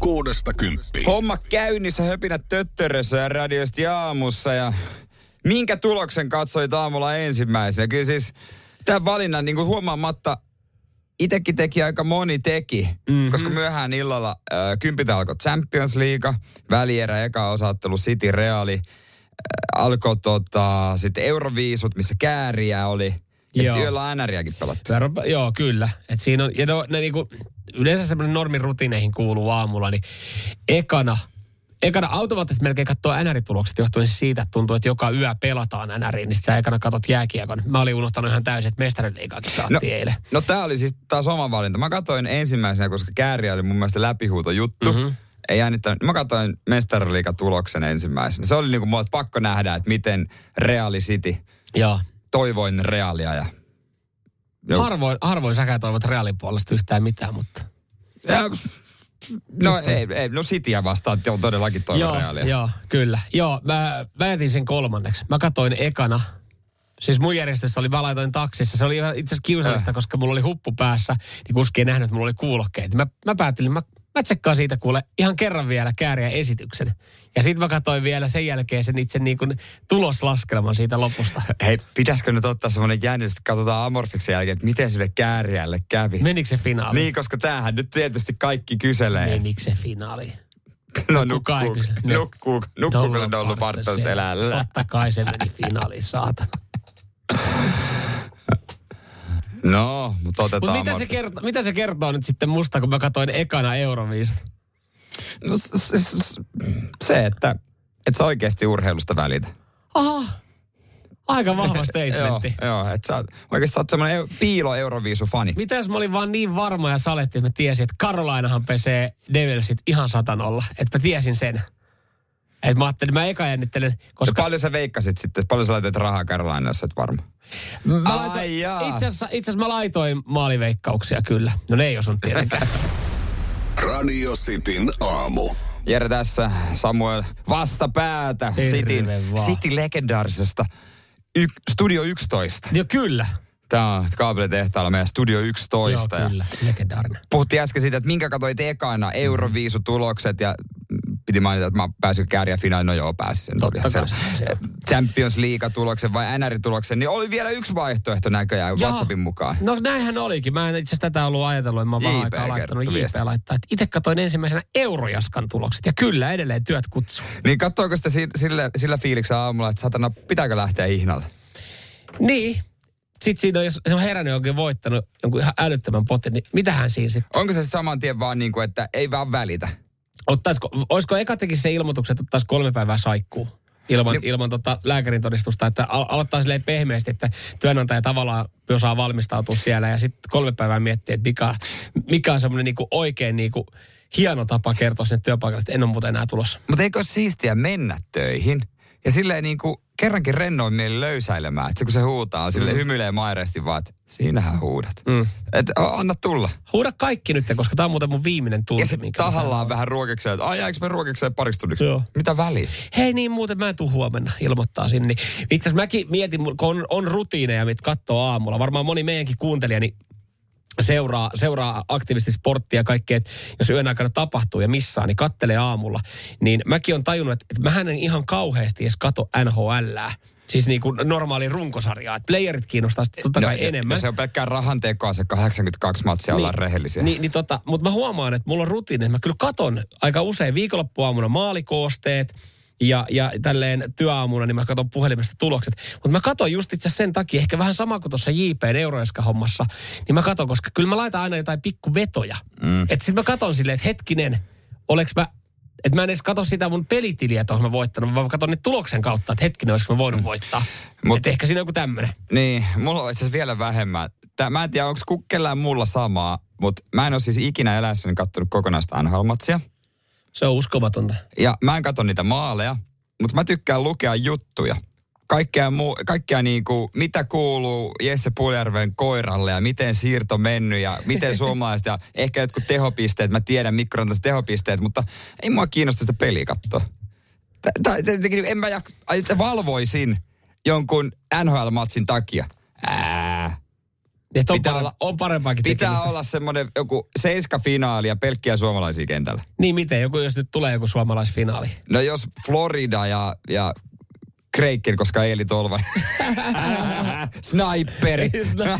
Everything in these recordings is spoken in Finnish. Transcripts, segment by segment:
Kuudesta kymppiin. Homma käynnissä, höpinät töttörössä ja radiosti aamussa ja minkä tuloksen katsoit aamulla ensimmäisenä? Kyllä siis tämän valinnan niin kuin huomaamatta itekin teki aika moni teki, mm-hmm. koska myöhään illalla äh, kympitä alkoi Champions League, välierä, eka osaattelu City Reali, äh, alkoi tota, sitten Euroviisut, missä kääriä oli, ja sitten yöllä NRiäkin pelattu. Joo, kyllä. Et siinä on, ja no, ne niinku, yleensä semmoinen normirutiineihin kuuluu aamulla, niin ekana, ekana automaattisesti melkein katsoo NR-tulokset johtuen siis siitä, että tuntuu, että joka yö pelataan NRiin, niin sä ekana katot jääkiekon. Mä olin unohtanut ihan täysin, että mestariliigaakin No, pelattiin eilen. no tää oli siis taas oma valinta. Mä katsoin ensimmäisenä, koska kääriä oli mun mielestä läpihuuto juttu. Mm-hmm. Ei jännittänyt. Mä katsoin mestariliigatuloksen ensimmäisenä. Se oli niinku mulle pakko nähdä, että miten Real City, Joo. toivoin Realia ja... Joo. Harvoin, harvoin säkään toivot Realin puolesta yhtään mitään, mutta... ja no ei, ei, no Cityä vastaan on todellakin toivon joo, Realia. joo, kyllä. Joo, mä, mä jätin sen kolmanneksi. Mä katsoin ekana. Siis mun järjestössä oli, mä laitoin taksissa. Se oli ihan itse asiassa kiusallista, Äh. koska mulla oli huppu päässä. Niin kuski ei nähnyt, että mulla oli kuulokkeet. Mä, mä päättelin, mä, mä tsekkaan siitä kuule ihan kerran vielä kääriä esityksen. Ja sitten mä katsoin vielä sen jälkeen sen itse niin kuin tuloslaskelman siitä lopusta. Hei, pitäisikö nyt ottaa semmoinen jännitys, että katsotaan Amorfiksen jälkeen, että miten sille kääriälle kävi. Menikö se finaali? Niin, koska tämähän nyt tietysti kaikki kyselee. Menikö se finaali? No ei nukkuu, nukkuu, nukkuuko se Dollu Dollu Bartos Bartos elällä? Totta kai se meni finaaliin, saatana. No, mutta otetaan Mutta mitä, se kertoo, mitä se kertoo nyt sitten musta, kun mä katsoin ekana Euroviisut? No, s- s- s- se, että et sä oikeasti urheilusta välitä. Aha, aika vahva joo, statementti. joo, että sä oikeasti sä oot semmoinen piilo Euroviisu-fani. Mitä jos mä olin vaan niin varma ja saletti, että mä tiesin, että Karolainahan pesee Devilsit ihan satanolla. Että mä tiesin sen. Että mä ajattelin, mä eka jännittelen, Ja koska paljon sä veikkasit sitten, paljon sä laitoit rahaa Karolaina, jos et varma. mä Ai laitoin, jaa. itse asiassa, itse asiassa mä laitoin maaliveikkauksia kyllä. No ne ei osunut tietenkään. Radio Cityn aamu. Jere tässä, Samuel vastapäätä Cityn, vaan. City legendaarisesta y, Studio 11. Joo kyllä. Tämä on kaapelitehtaalla meidän Studio 11. Joo kyllä, legendaarinen. Puhuttiin äsken siitä, että minkä katsoit ekana Euroviisutulokset ja piti mainita, että mä pääsin kääriä finaaliin. No joo, pääsin sen. Champions League-tuloksen vai NR-tuloksen, niin oli vielä yksi vaihtoehto näköjään Joo. WhatsAppin mukaan. No näinhän olikin. Mä en itse asiassa tätä ollut ajatellut, että mä vaan aikaa laittanut JP laittaa. Että itse katsoin ensimmäisenä Eurojaskan tulokset. Ja kyllä, edelleen työt kutsuu. Niin katsoiko sitä si- sillä, sillä fiiliksellä aamulla, että satana, pitääkö lähteä ihnalle? Niin. Sitten siinä on, jos se on herännyt oikein voittanut jonkun ihan älyttömän potin, niin mitähän siinä sitten? Onko se saman tien vaan niin kuin, että ei vaan välitä? Ottaisiko, olisiko eka tekisi se ilmoituksen, että ottaisi kolme päivää saikkuu? Ilman, Niin- ilman tota lääkärin todistusta, että al- aloittaa silleen pehmeästi, että työnantaja tavallaan osaa valmistautua siellä ja sitten kolme päivää miettiä, että mikä, mikä on semmoinen niinku oikein niinku hieno tapa kertoa sinne työpaikalle, että en ole muuten enää tulossa. Mutta eikö ole siistiä mennä töihin ja silleen niin kuin kerrankin rennoin mieli löysäilemään. Että kun se huutaa, sille mm. hymyilee maireesti vaan, että siinähän huudat. Mm. Että anna tulla. Huuda kaikki nyt, koska tämä on muuten mun viimeinen tunti. Ja minkä tahallaan saan. vähän ruokikseen, että ai jääkö me ruokikseen pariksi tunniksi? Joo. Mitä väliä? Hei niin muuten mä en tuu huomenna ilmoittaa sinne. Itse asiassa mäkin mietin, kun on, on rutiineja, mitä katsoo aamulla. Varmaan moni meidänkin kuuntelija, niin seuraa, seuraa aktiivisesti sporttia ja kaikkea, että jos yön aikana tapahtuu ja missaa, niin kattelee aamulla. Niin mäkin on tajunnut, että, että mähän en ihan kauheasti edes kato NHLää. Siis niin kuin normaali runkosarjaa. Että playerit kiinnostaa sitten totta kai No, enemmän. Ja se on pelkkää rahan tekoa se 82 matsia, ollaan rehellisiä. Niin, niin tota, mutta mä huomaan, että mulla on rutiini, että mä kyllä katon aika usein viikonloppuaamuna maalikoosteet ja, ja tälleen työaamuna, niin mä katon puhelimesta tulokset. Mutta mä katon just itse sen takia, ehkä vähän sama kuin tuossa JPn euroeska-hommassa, niin mä katon, koska kyllä mä laitan aina jotain pikkuvetoja. Mm. Että sit mä katon silleen, että hetkinen, oleks mä että mä en edes katso sitä mun pelitiliä, että mä voittanut, vaan mä katson nyt tuloksen kautta, että hetkinen, olisiko mä voinut voittaa. Mut- Mutta ehkä siinä on joku tämmöinen. Niin, mulla on itse vielä vähemmän. Tää, mä en tiedä, onko kellään mulla samaa, mutta mä en ole siis ikinä eläessäni kattonut kokonaista NHL-matsia. Se on uskomatonta. Ja mä en katso niitä maaleja. mutta mä tykkään lukea juttuja. Kaikkea, muu, kaikkea niinku, mitä kuuluu Jesse Puljärven koiralle ja miten siirto mennyt ja miten suomalaiset ja ehkä jotkut tehopisteet. Mä tiedän mikrotaiset tehopisteet, mutta ei mua kiinnosta sitä peliä katsoa. En mä valvoisin jonkun NHL-matsin takia. Ää, Että on, Pitää parempi, olla- on parempaakin pitää tekemistä. olla semmoinen joku seiska-finaali ja pelkkiä suomalaisia kentällä. Niin miten, joku, jos nyt tulee joku suomalaisfinaali. No jos Florida ja, ja Kreikker, koska Eeli Tolvanen. Sniperi.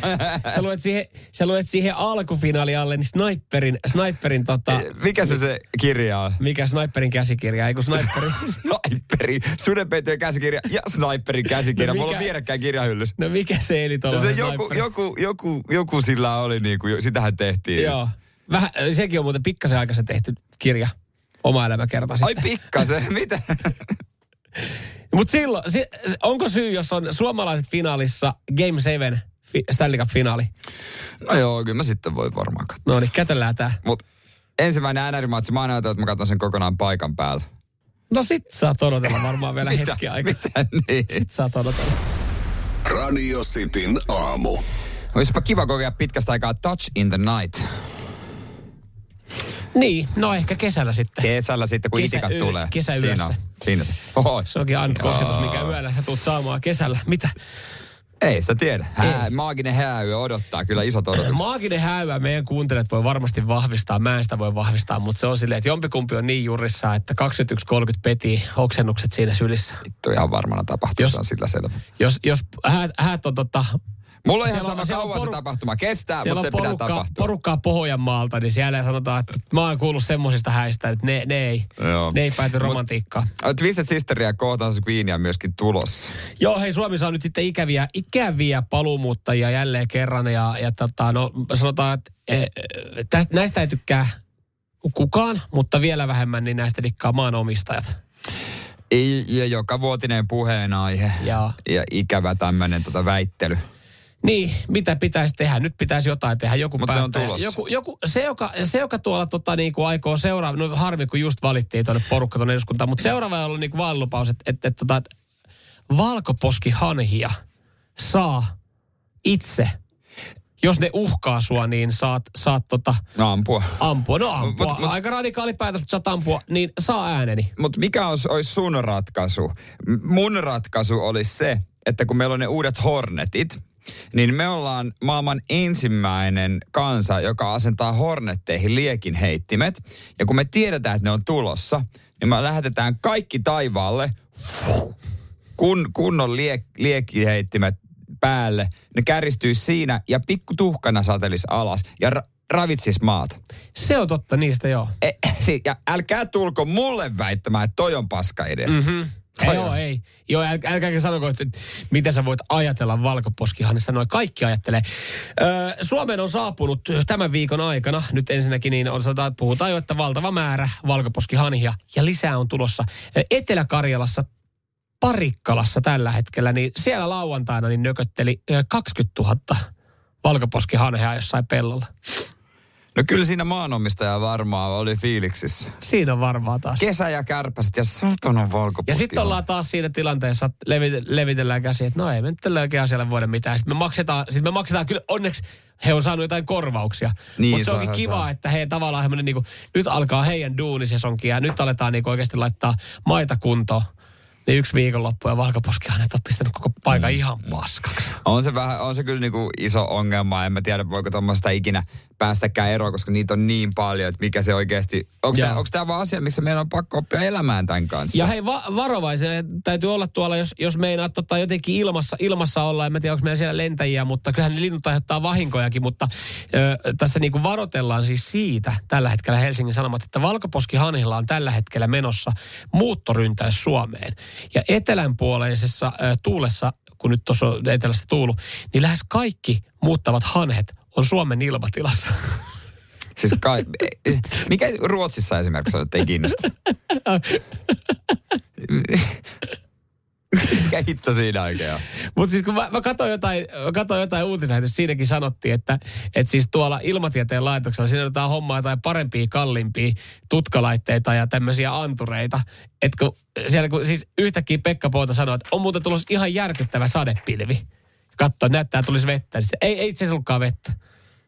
sä, luet siihen, sä luet siihen alkufinaali alle, niin sniperin, sniperin tota, Mikä se se kirja on? mikä sniperin käsikirja, ei kun sniperi. Sniperi, sudenpeitojen käsikirja ja Sniperin käsikirja. No Mulla on mikä- vierekkäin kirjahyllyssä. No mikä se eli No tuolla se joku, joku, joku, joku sillä oli niinku, sitähän tehtiin. Joo. Vähän, sekin on muuten pikkasen aikaisen tehty kirja. Oma elämäkerta Ai sitten. pikkasen, mitä? Mutta silloin, onko syy, jos on suomalaiset finaalissa Game 7 fi, Stanley Cup-finaali? No joo, kyllä mä sitten voi varmaan katsoa. No niin, kätellään tää. Mut ensimmäinen NR-matsi, mä ajatellut, että mä katson sen kokonaan paikan päällä. No sit saat odotella varmaan vielä Mitä? hetki aikaa. Mitä niin? Sit saat odotella. Radio Cityn aamu. Olisipa kiva kokea pitkästä aikaa Touch in the Night. Niin, no ehkä kesällä sitten. Kesällä sitten, kun Kesä- itikat yö- tulee. kesäyössä. Siinä on. Siinä se. Oho. Se onkin ainut kosketus, mikä yöllä sä tulet saamaan kesällä. Mitä? Ei sitä tiedä. Hää, maaginen hääyö odottaa kyllä isot odotukset. Maaginen häyä meidän kuuntelijat voi varmasti vahvistaa. Mä en sitä voi vahvistaa, mutta se on silleen, että jompikumpi on niin jurissa, että 21.30 peti oksennukset siinä sylissä. Vittu ihan varmana tapahtuma, Jos- se on sillä selvä. Jos, jos häät, häät on tota, Mulla on ihan sama on kauan se poru- tapahtuma kestää, mutta se pitää porukkaa, tapahtua. porukkaa Pohjanmaalta, niin siellä sanotaan, että mä oon kuullut semmosista häistä, että ne, ne, ei, Joo. ne ei pääty Mut- romantiikkaan. Twisted Sisteria ja Kohtaansa Queenia myöskin tulossa. Joo, hei Suomi saa nyt sitten ikäviä, ikäviä paluumuuttajia jälleen kerran ja, ja tota, no, sanotaan, että e, tästä, näistä ei tykkää kukaan, mutta vielä vähemmän niin näistä dikkaa maanomistajat. I- Ja joka vuotinen puheenaihe Ja ja ikävä tämmöinen tota väittely. Niin, mitä pitäisi tehdä? Nyt pitäisi jotain tehdä. Joku Mutta on tulossa. Joku, joku, se, joka, se, joka tuolla tota, niin kuin aikoo seuraava, no harmi kun just valittiin tuonne porukka tuonne eduskuntaan, mutta seuraava on ollut niin kuin vaalilupaus, että, että, että, tota, että valkoposkihanhia saa itse, jos ne uhkaa sua, niin saat, saat tota, No ampua. ampua. No ampua. Mut- mut- Aika radikaali päätös, mutta saat ampua, niin saa ääneni. Mutta mikä olisi, olisi sun ratkaisu? Mun ratkaisu olisi se, että kun meillä on ne uudet Hornetit, niin me ollaan maailman ensimmäinen kansa, joka asentaa Hornetteihin liekin heittimet. Ja kun me tiedetään, että ne on tulossa, niin me lähetetään kaikki taivaalle kun, kunnon liek, liekiheittimet päälle. Ne käristyy siinä ja pikku tuhkana satelis alas ja ra- ravitsis maata. Se on totta niistä, joo. E, si, ja älkää tulko mulle väittämään, että toi on paska idea. Mm. Ei, joo, ei. Joo, äl, älkääkä sanoko, että mitä sä voit ajatella valkoposkihanista. Noin kaikki ajattelee. Öö, Suomeen on saapunut tämän viikon aikana, nyt ensinnäkin niin on, sanotaan, että puhutaan jo, että valtava määrä valkoposkihanhia ja lisää on tulossa. Etelä-Karjalassa Parikkalassa tällä hetkellä, niin siellä lauantaina niin nökötteli ö, 20 000 valkoposkihanhea jossain pellolla. No kyllä siinä maanomistaja varmaan oli fiiliksissä. Siinä on varmaa taas. Kesä ja kärpäset ja satana valkoposki. Ja sitten ollaan taas siinä tilanteessa, että levit- levitellään käsi, että no ei me nyt tällä oikein asialle voida mitään. Sitten me maksetaan, sitten me maksetaan kyllä, onneksi he on saanut jotain korvauksia. Niin, Mutta se onkin kiva, saa. että he tavallaan niinku, nyt alkaa heidän duunisesonkin ja nyt aletaan niinku oikeasti laittaa maita kuntoon. Niin yksi viikonloppu ja valkoposkihan on pistänyt koko paikan Mm. ihan paskaksi. On se, vähän, on se kyllä niinku iso ongelma. En mä tiedä, voiko tuommoista ikinä päästäkään eroon, koska niitä on niin paljon, että mikä se oikeasti... Onko tämä vaan asia, missä meidän on pakko oppia elämään tämän kanssa? Ja hei, va- varovaisen täytyy olla tuolla, jos, jos meinaa tota, jotenkin ilmassa, ilmassa olla. En mä tiedä, onko meillä siellä lentäjiä, mutta kyllähän ne linnut aiheuttaa vahinkojakin. Mutta ö, tässä niin kuin varoitellaan siis siitä tällä hetkellä Helsingin Sanomat, että Valkoposkihanhilla on tällä hetkellä menossa muuttoryntäys Suomeen. Ja etelänpuoleisessa ö, tuulessa, kun nyt tuossa on etelästä tuulu, niin lähes kaikki muuttavat hanhet on Suomen ilmatilassa. Siis kai, mikä Ruotsissa esimerkiksi on, että ei kiinnosta? mikä hitto siinä oikein on? Mutta siis kun mä, mä katsoin jotain, mä katsoin jotain uutislähetystä, siinäkin sanottiin, että, että siis tuolla ilmatieteen laitoksella siinä otetaan hommaa jotain parempia, kalliimpia tutkalaitteita ja tämmöisiä antureita. Että kun siellä kun siis yhtäkkiä Pekka Poota sanoi, että on muuten tulossa ihan järkyttävä sadepilvi. Katso, näyttää, tulisi vettä. Niin se, ei, ei itse asiassa ollutkaan vettä.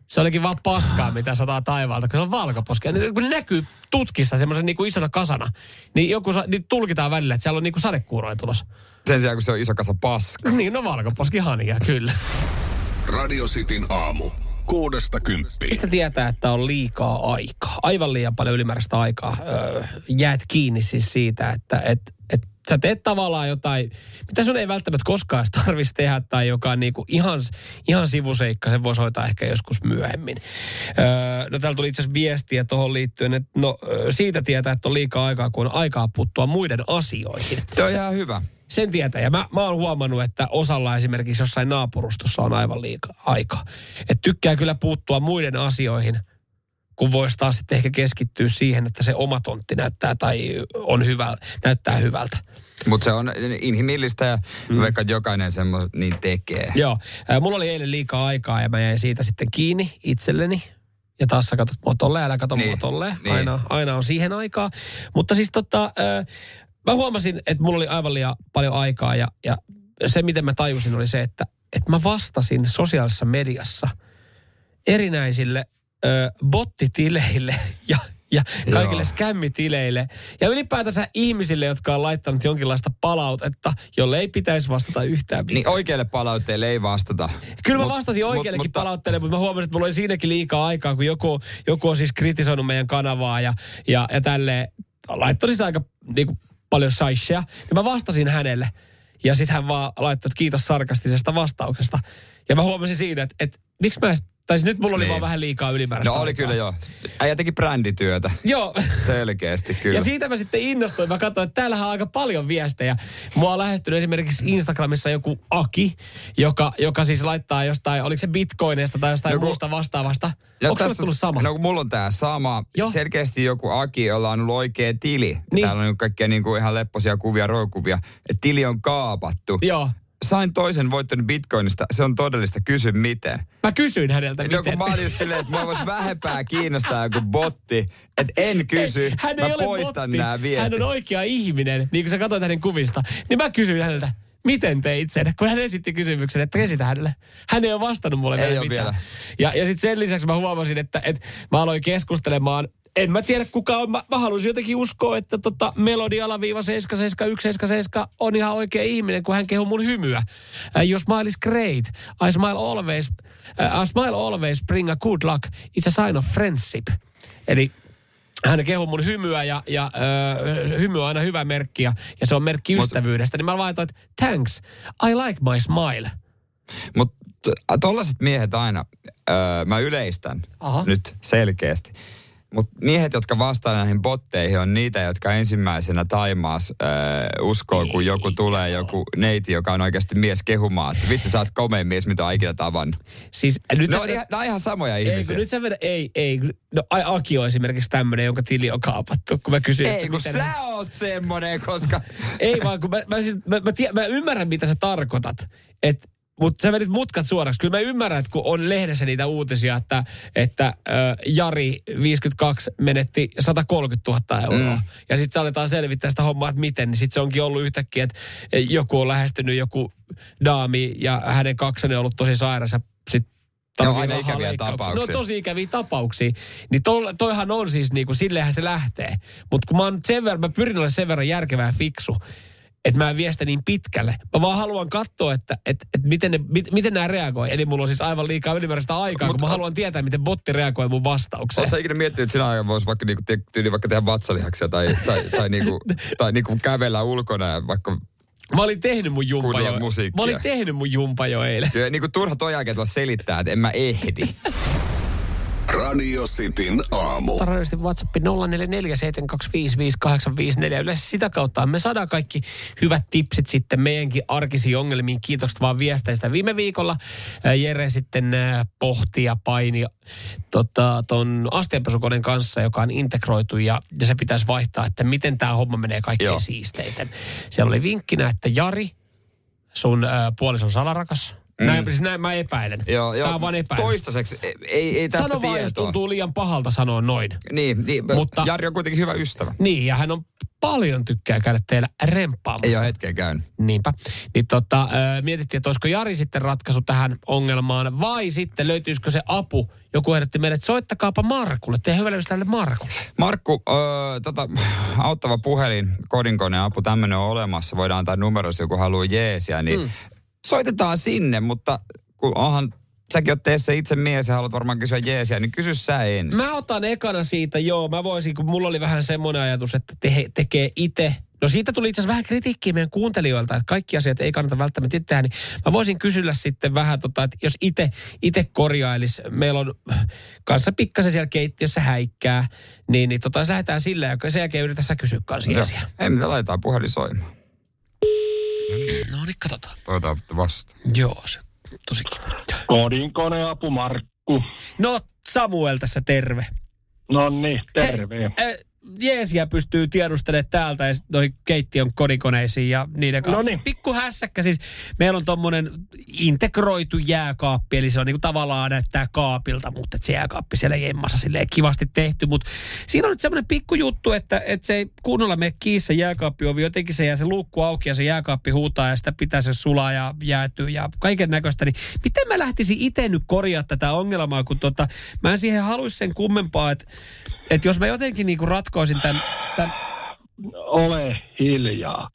Se olikin vaan paskaa, mitä sataa taivaalta, kun se on valkoposki. Ja kun ne näkyy tutkissa semmoisen niin isona kasana, niin joku sa- niin tulkitaan välillä, että siellä on niin kuin sadekuuroja tulossa. Sen sijaan, kun se on iso kasa paska. Niin, no valkoposkihania, kyllä. Radio Cityn aamu. Kuudesta kymppiin. Mistä tietää, että on liikaa aikaa? Aivan liian paljon ylimääräistä aikaa. Öö, jäät kiinni siis siitä, että et, et sä teet tavallaan jotain, mitä sun ei välttämättä koskaan tarvitsisi tehdä, tai joka on niinku ihan, ihan sivuseikka, sen voisi hoitaa ehkä joskus myöhemmin. Öö, no täällä tuli itse asiassa viestiä tuohon liittyen, että no siitä tietää, että on liikaa aikaa, kun on aikaa puuttua muiden asioihin. Tuo on ihan hyvä. Sen tietää. Ja mä, mä oon huomannut, että osalla esimerkiksi jossain naapurustossa on aivan liikaa aikaa. Että tykkää kyllä puuttua muiden asioihin, kun voisi taas sitten ehkä keskittyä siihen, että se oma tontti näyttää tai on hyvä, näyttää hyvältä. Mutta se on inhimillistä ja mm. vaikka jokainen semmoista niin tekee. Joo. Mulla oli eilen liikaa aikaa ja mä jäin siitä sitten kiinni itselleni. Ja taas sä katsot mua tolleen, älä katso Niin, mua tolleen. niin. Aina, aina on siihen aikaa. Mutta siis tota, mä huomasin, että mulla oli aivan liian paljon aikaa ja, ja se, miten mä tajusin, oli se, että, että mä vastasin sosiaalisessa mediassa erinäisille ö, bottitileille ja, ja kaikille Joo. skämmitileille. Ja ylipäätänsä ihmisille, jotka on laittanut jonkinlaista palautetta, jolle ei pitäisi vastata yhtään mitään. Niin oikealle palautteelle ei vastata. Kyllä mä Mut- vastasin mut- oikeallekin mutta- palautteelle, mutta mä huomasin, että mulla oli siinäkin liikaa aikaa, kun joku, joku on siis kritisoinut meidän kanavaa ja, ja, ja tälleen laittoi siis aika niin kuin, paljon saishia. Ja mä vastasin hänelle. Ja sitten hän vaan laittoi, että kiitos sarkastisesta vastauksesta. Ja mä huomasin siinä, että, että miksi mä edes, tai siis nyt mulla oli Niin. vaan vähän liikaa ylimääräistä No oli aikaa. kyllä joo. Äijä teki brändityötä. Joo. Selkeästi kyllä. Ja siitä mä sitten innostuin. Mä katsoin, että täällähän on aika paljon viestejä. Mua on lähestynyt esimerkiksi Instagramissa joku Aki, joka, joka siis laittaa jostain, oliko se bitcoineista tai jostain No muusta vastaavasta. No Onko tässä- tullut sama? No kun mulla on tää sama. Joo. Selkeästi joku Aki, jolla on ollut oikea tili. Niin. Täällä on kaikkia niinku ihan lepposia kuvia, roikuvia. Et tili on kaapattu. Joo. Sain toisen voittanut bitcoinista. Se on todellista. Kysy miten. Mä kysyin häneltä, No kun miten. mä olin just silleen, että mua voisi vähempää kiinnostaa joku botti. Että en kysy. Hän mä ei ole poistan botti. nämä viestit. Hän on oikea ihminen, niin kuin sä katsoit hänen kuvista. Niin mä kysyin häneltä, miten teit sen? Kun hän esitti kysymyksen, että esitä hänelle. Hän ei ole vastannut mulle Ei vielä ole mitään. vielä. Ja, ja sitten sen lisäksi mä huomasin, että, että mä aloin keskustelemaan en mä tiedä kuka on. Mä, mä haluaisin jotenkin uskoa, että tota Melodi alaviiva 77177 on ihan oikea ihminen, kun hän kehuu mun hymyä. Uh, your smile is great. I smile always. Uh, I smile always bring a good luck. It's a sign of friendship. Eli hän kehuu mun hymyä ja, ja ö, hymy on aina hyvä merkki ja, ja se on merkki Mut- ystävyydestä. Niin mä laitoin, että thanks, I like my smile. Mutta tollaset miehet aina, öö, mä yleistän Aha. nyt selkeästi. Mutta miehet, jotka vastaa näihin botteihin, on niitä, jotka ensimmäisenä Taimaas öö, uskoo, kun joku tulee, joku neiti, joka on oikeasti mies kehumaan, että vitsi, sä oot komein mies, mitä on ikinä tavannut. Siis nyt Ne sä on, ihan, ne on ihan samoja ei, kun ihmisiä. nyt sä vedät, ei, ei. No, ai, Aki on esimerkiksi tämmöinen, jonka tili on kaapattu, kun mä kysyin. Ei, että kun sä oot semmonen, koska... Ei vaan, kun mä, mä, siis- mä, mä, tie, mä ymmärrän, mitä sä tarkoitat. Et, mutta sä vedit mutkat suoraksi. Kyllä mä ymmärrän, että kun on lehdessä niitä uutisia, että, että äh, Jari 52 menetti 130 000 euroa. Mm. Ja sitten se aletaan selvittää sitä hommaa, että miten. Niin sitten se onkin ollut yhtäkkiä, että joku on lähestynyt joku daami ja hänen kaksonen on ollut tosi sairas ja sitten on aina ikäviä leikkauksiin. tapauksia. No tosi ikäviä tapauksia. Niin to, toihan on siis niinku, sillehän se lähtee. Mutta kun mä oon sen verran, mä pyrin olemaan sen verran järkevää fiksu, että mä en vie sitä niin pitkälle. Mä vaan haluan katsoa, että et, et miten, ne, mit, miten nämä reagoi. Eli mulla on siis aivan liikaa ylimääräistä aikaa, Mut kun mä haluan tietää, miten botti reagoi mun vastaukseen. Oletko sä ikinä miettinyt, että sinä aikana voisi vaikka, niinku, tyyli vaikka tehdä vatsalihaksia tai, tai, tai, niinku, tai niinku kävellä ulkona ja vaikka Mä olin tehnyt mun jumpa jo. musiikkia. Mä olin tehnyt mun jumpa jo eilen. Työ, niin kuin turha toi jälkeen tulla selittää, että en mä ehdi. Radio Cityn aamu. Tarjoisesti WhatsApp 0447255854. Yleensä sitä kautta me saadaan kaikki hyvät tipsit sitten meidänkin arkisiin ongelmiin. Kiitokset vaan viesteistä. Viime viikolla ää, Jere sitten ää, pohti ja paini tota, ton astianpesukoneen kanssa, joka on integroitu ja, ja se pitäisi vaihtaa, että miten tämä homma menee kaikkein Joo. siisteiten. Siellä oli vinkkinä, että Jari sun äh, puolison salarakas. Mm. Näin, siis näin mä epäilen. Joo, joo. Tämä on vaan epäilys. Toistaiseksi ei, ei, ei tästä Sano vaan, jos tietoa. tuntuu liian pahalta sanoa noin. Niin, niin Mutta- Jari on kuitenkin hyvä ystävä. Niin, ja hän on paljon tykkää käydä teillä remppaamassa. Ei ole hetkeä käynyt. Niinpä. Niin tota, mietittiin, että olisiko Jari sitten ratkaisu tähän ongelmaan, vai sitten löytyisikö se apu. Joku ehdotti meille, että soittakaapa Markulle, teidän hyvälle ystävälle Markulle. Markku, öö, tota, auttava puhelin, kodinkoneen apu, tämmöinen on olemassa. Voidaan antaa numero, jos joku haluaa jeesiä. Niin mm. Soitetaan sinne, mutta kun onhan, säkin oot teissä itse mies ja haluat varmaan kysyä jeesiä, niin kysy sä ensin. Mä otan ekana siitä, joo, mä voisin, kun mulla oli vähän semmoinen ajatus, että te, tekee itse. No siitä tuli itse asiassa vähän kritiikkiä meidän kuuntelijoilta, että kaikki asiat ei kannata välttämättä itse tehdä. Niin mä voisin kysyä sitten vähän, tota, että jos itse ite korjailisi, meillä on kanssa pikkasen siellä keittiössä häikkää, niin, niin tota, lähdetään sillä ja sen jälkeen yritetään sä kysyä kanssa jeesiä. Ei mitään, laitetaan puhelin soimaan. No niin, katsotaan. Toivotaan vasta. Joo, se tosi kiva. Kodinkoneapu Markku. No Samuel tässä terve. No niin, terve. Äh, jeesiä pystyy tiedustelemaan täältä ja noin keittiön kodikoneisiin ja niiden kanssa. Noniin. Pikku hässäkkä siis. Meillä on tommonen integroitu jääkaappi, eli se on niinku tavallaan näyttää kaapilta, mutta se jääkaappi siellä jemmassa silleen kivasti tehty. Mutta siinä on nyt semmoinen pikku juttu, että, että se ei kunnolla mene kiinni se jääkaappiovi. Jotenkin se jää se luukku auki ja se jääkaappi huutaa ja sitä pitää se sulaa ja jäätyy ja kaiken näköistä. Niin miten mä lähtisin itse nyt korjaa tätä ongelmaa, kun tota, mä en siihen haluaisi sen kummempaa, että että jos mä jotenkin niinku ratkoisin tämän, tämän Ole hiljaa.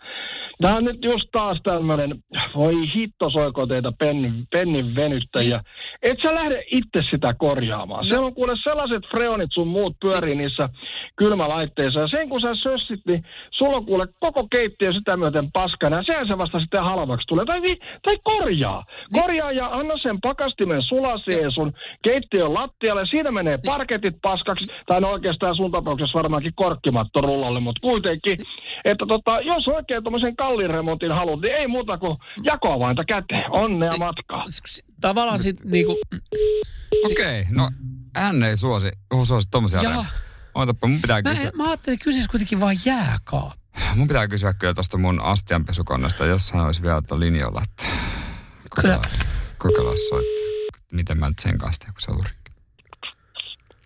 Tämä on nyt just taas tämmöinen, voi hitto soiko teitä pennin, pennin venyttäjiä. Et sä lähde itse sitä korjaamaan. Siellä on kuule sellaiset freonit sun muut pyörii niissä kylmälaitteissa. Ja sen kun sä sössit, niin sulla on kuule koko keittiö sitä myöten paskana. Ja sehän se vasta sitten halvaksi tulee. Tai, tai korjaa. Korjaa ja anna sen pakastimen sulaseen sun keittiön lattialle. Siinä menee parketit paskaksi. Tai no oikeastaan sun tapauksessa varmaankin korkkimatto rullalle, mutta kuitenkin. Että tota, jos oikein tuommoisen kallin remontin haluat, niin ei muuta kuin jakoavainta käteen. Onnea matkaa. tavallaan sit niinku, Okei, okay, no hän ei suosi, suosi tommosia Jaa. remoja. Ootapa, mun pitää mä, kysyä. mä ajattelin, että kyseessä kuitenkin vaan jääkaappi. Mun pitää kysyä kyllä tosta mun astianpesukonnasta, jos hän olisi vielä tuolla linjalla, että Kyllä. kokeillaan soittaa. Miten mä nyt sen kanssa teen, kun se on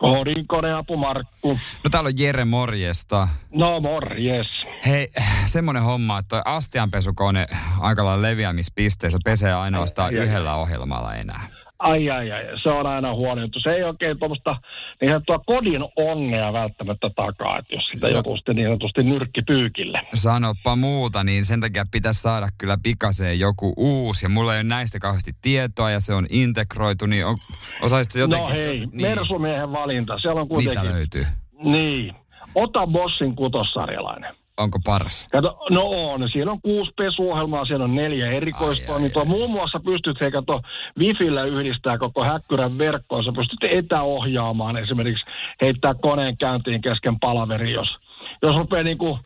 rikki. Kodinkoneapu Markku. No täällä on Jere morjesta. No morjes. Hei, semmonen homma, että astianpesukone aika lailla leviämispisteessä pesee ainoastaan Ai, ai, ai. yhdellä ohjelmalla enää. Ai, ai, ai, se on aina huono juttu. Se ei oikein tuommoista niin sanottua kodin onnea välttämättä takaa, että jos sitä No. joku sitten niin sanotusti nyrkki pyykille. Sanoppa muuta, niin sen takia pitäisi saada kyllä pikaseen joku uusi. Ja mulla ei ole näistä kauheasti tietoa ja se on integroitu, niin on, osaisitko se jotenkin... No hei, niin, Mersumiehen valinta. Siellä on kuitenkin... mitä löytyy? Niin. Ota Bossin kutossarjalainen. Onko paras? Kato, no on. Siinä on kuusi pesuohjelmaa, siellä on neljä erikoistoimintoa. Ai. Muun muassa pystyt, hei kato, Wifillä yhdistää koko häkkyrän verkkoon. Sä pystyt etäohjaamaan esimerkiksi heittää koneen käyntiin kesken palaveri, jos, jos rupeaa niin kuin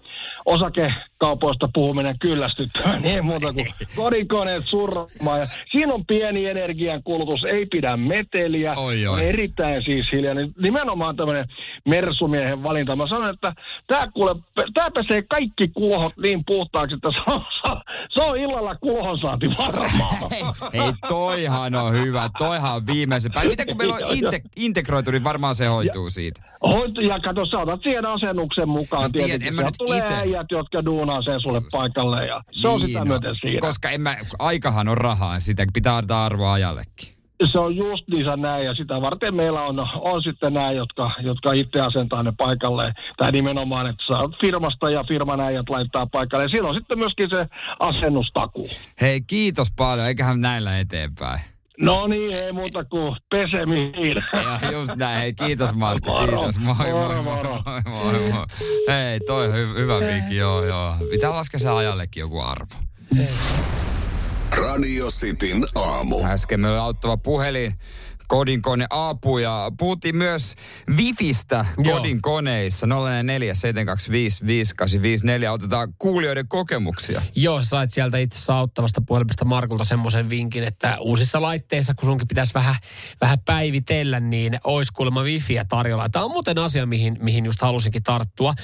osakekaupoista puhuminen kyllästyttää, niin ei muuta kuin kodinkoneet surmaa. Ja siinä on pieni energiankulutus, ei pidä meteliä, Oi, on oi. erittäin siis hiljainen. Nimenomaan tämmöinen mersumiehen valinta. Mä sanon, että tämä kuule, tää pesee kaikki kulhot niin puhtaaksi, että se on, se on illalla kulhonsaanti varmaan. Hei, toihan on hyvä. Toihan on viimeisen päin. Mitä kun meillä on inte, integroitu, niin varmaan se hoituu siitä. Hoit, ja kato, sä otat siihen asennuksen mukaan. No tiedän, tietenkin. en mä nyt tulee ite. Äijät, jotka duunaa sen sulle paikalle ja se on sitä no, myöten siinä. Koska en mä, aikahan on rahaa, sitä pitää antaa arvoa ajallekin. Se on just niissä näin ja sitä varten meillä on, on sitten nämä, jotka, jotka itse asentaa ne paikalle. Tai nimenomaan, että saa firmasta ja firman äijät laittaa paikalle. Ja siinä on sitten myöskin se asennustakuu. Hei, kiitos paljon, eiköhän näillä eteenpäin. No niin, ei muuta kuin pesemiin. Ja just näin, hei, kiitos Martti, Moro. kiitos, moi moi Moro, moi, moro. moi, moi, moi. Hei, toi on hy- hyvä vinkki, joo joo. Pitää laskea se ajallekin joku arvo. Radio Cityn aamu. Äsken meillä oli auttava puhelin, kodinkone apu ja puhuttiin myös Wifistä kodinkoneissa 0472558854. Otetaan kuulijoiden kokemuksia. Joo, sait sieltä itse asiassa auttavasta puhelimesta Markulta semmoisen vinkin, että uusissa laitteissa, kun sunkin pitäisi vähän, vähän päivitellä, niin olisi kuulemma wifiä tarjolla. Tämä on muuten asia, mihin, mihin just halusinkin tarttua.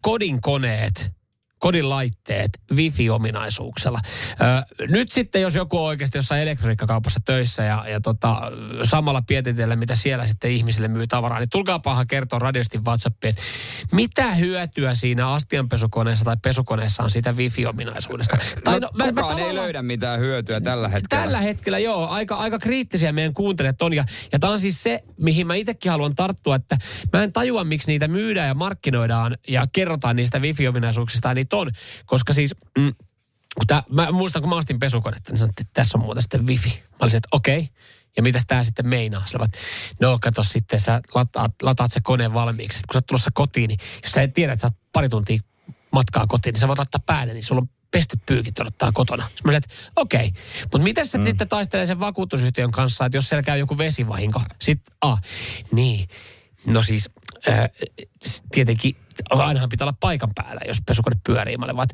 Kodinkoneet kodin laitteet wifi-ominaisuuksella. Ö, nyt sitten, jos joku on oikeasti jossain elektroniikkakaupassa töissä ja, ja tota, samalla pietitellä, mitä siellä sitten ihmisille myy tavaraa, niin tulkaapahan kertoa radiosti WhatsAppiin, että mitä hyötyä siinä astianpesukoneessa tai pesukoneessa on siitä wifi-ominaisuudesta. Tai no, no, kukaan ei löydä mitään hyötyä tällä hetkellä. Tällä hetkellä joo, aika, aika kriittisiä meidän kuuntelijat on. Ja, ja tämä on siis se, mihin mä itsekin haluan tarttua, että mä en tajua, miksi niitä myydään ja markkinoidaan ja kerrotaan niistä wifi-ominaisuuksista ja niitä on. Koska siis, mm, kun tää, mä muistan, kun mä ostin pesukonetta, niin sanottiin, että tässä on muuten sitten wifi. Mä olisin, että okei. Okay. Ja mitä tämä sitten meinaa? Sillä no kato sitten, sä lataat, lataat se koneen valmiiksi. Sitten kun sä oot tulossa kotiin, niin jos sä et tiedä, että sä oot pari tuntia matkaa kotiin, niin sä voit ottaa päälle, niin sulla on pesty pyykit odottaa kotona. Sitten mä että okei, okay. mutta miten sä mm. sitten taistelee sen vakuutusyhtiön kanssa, että jos siellä käy joku vesivahinko? Sitten, ah, niin, no siis äh, tietenkin ainahan pitää olla paikan päällä, jos pesukone pyörii. Mä vaan,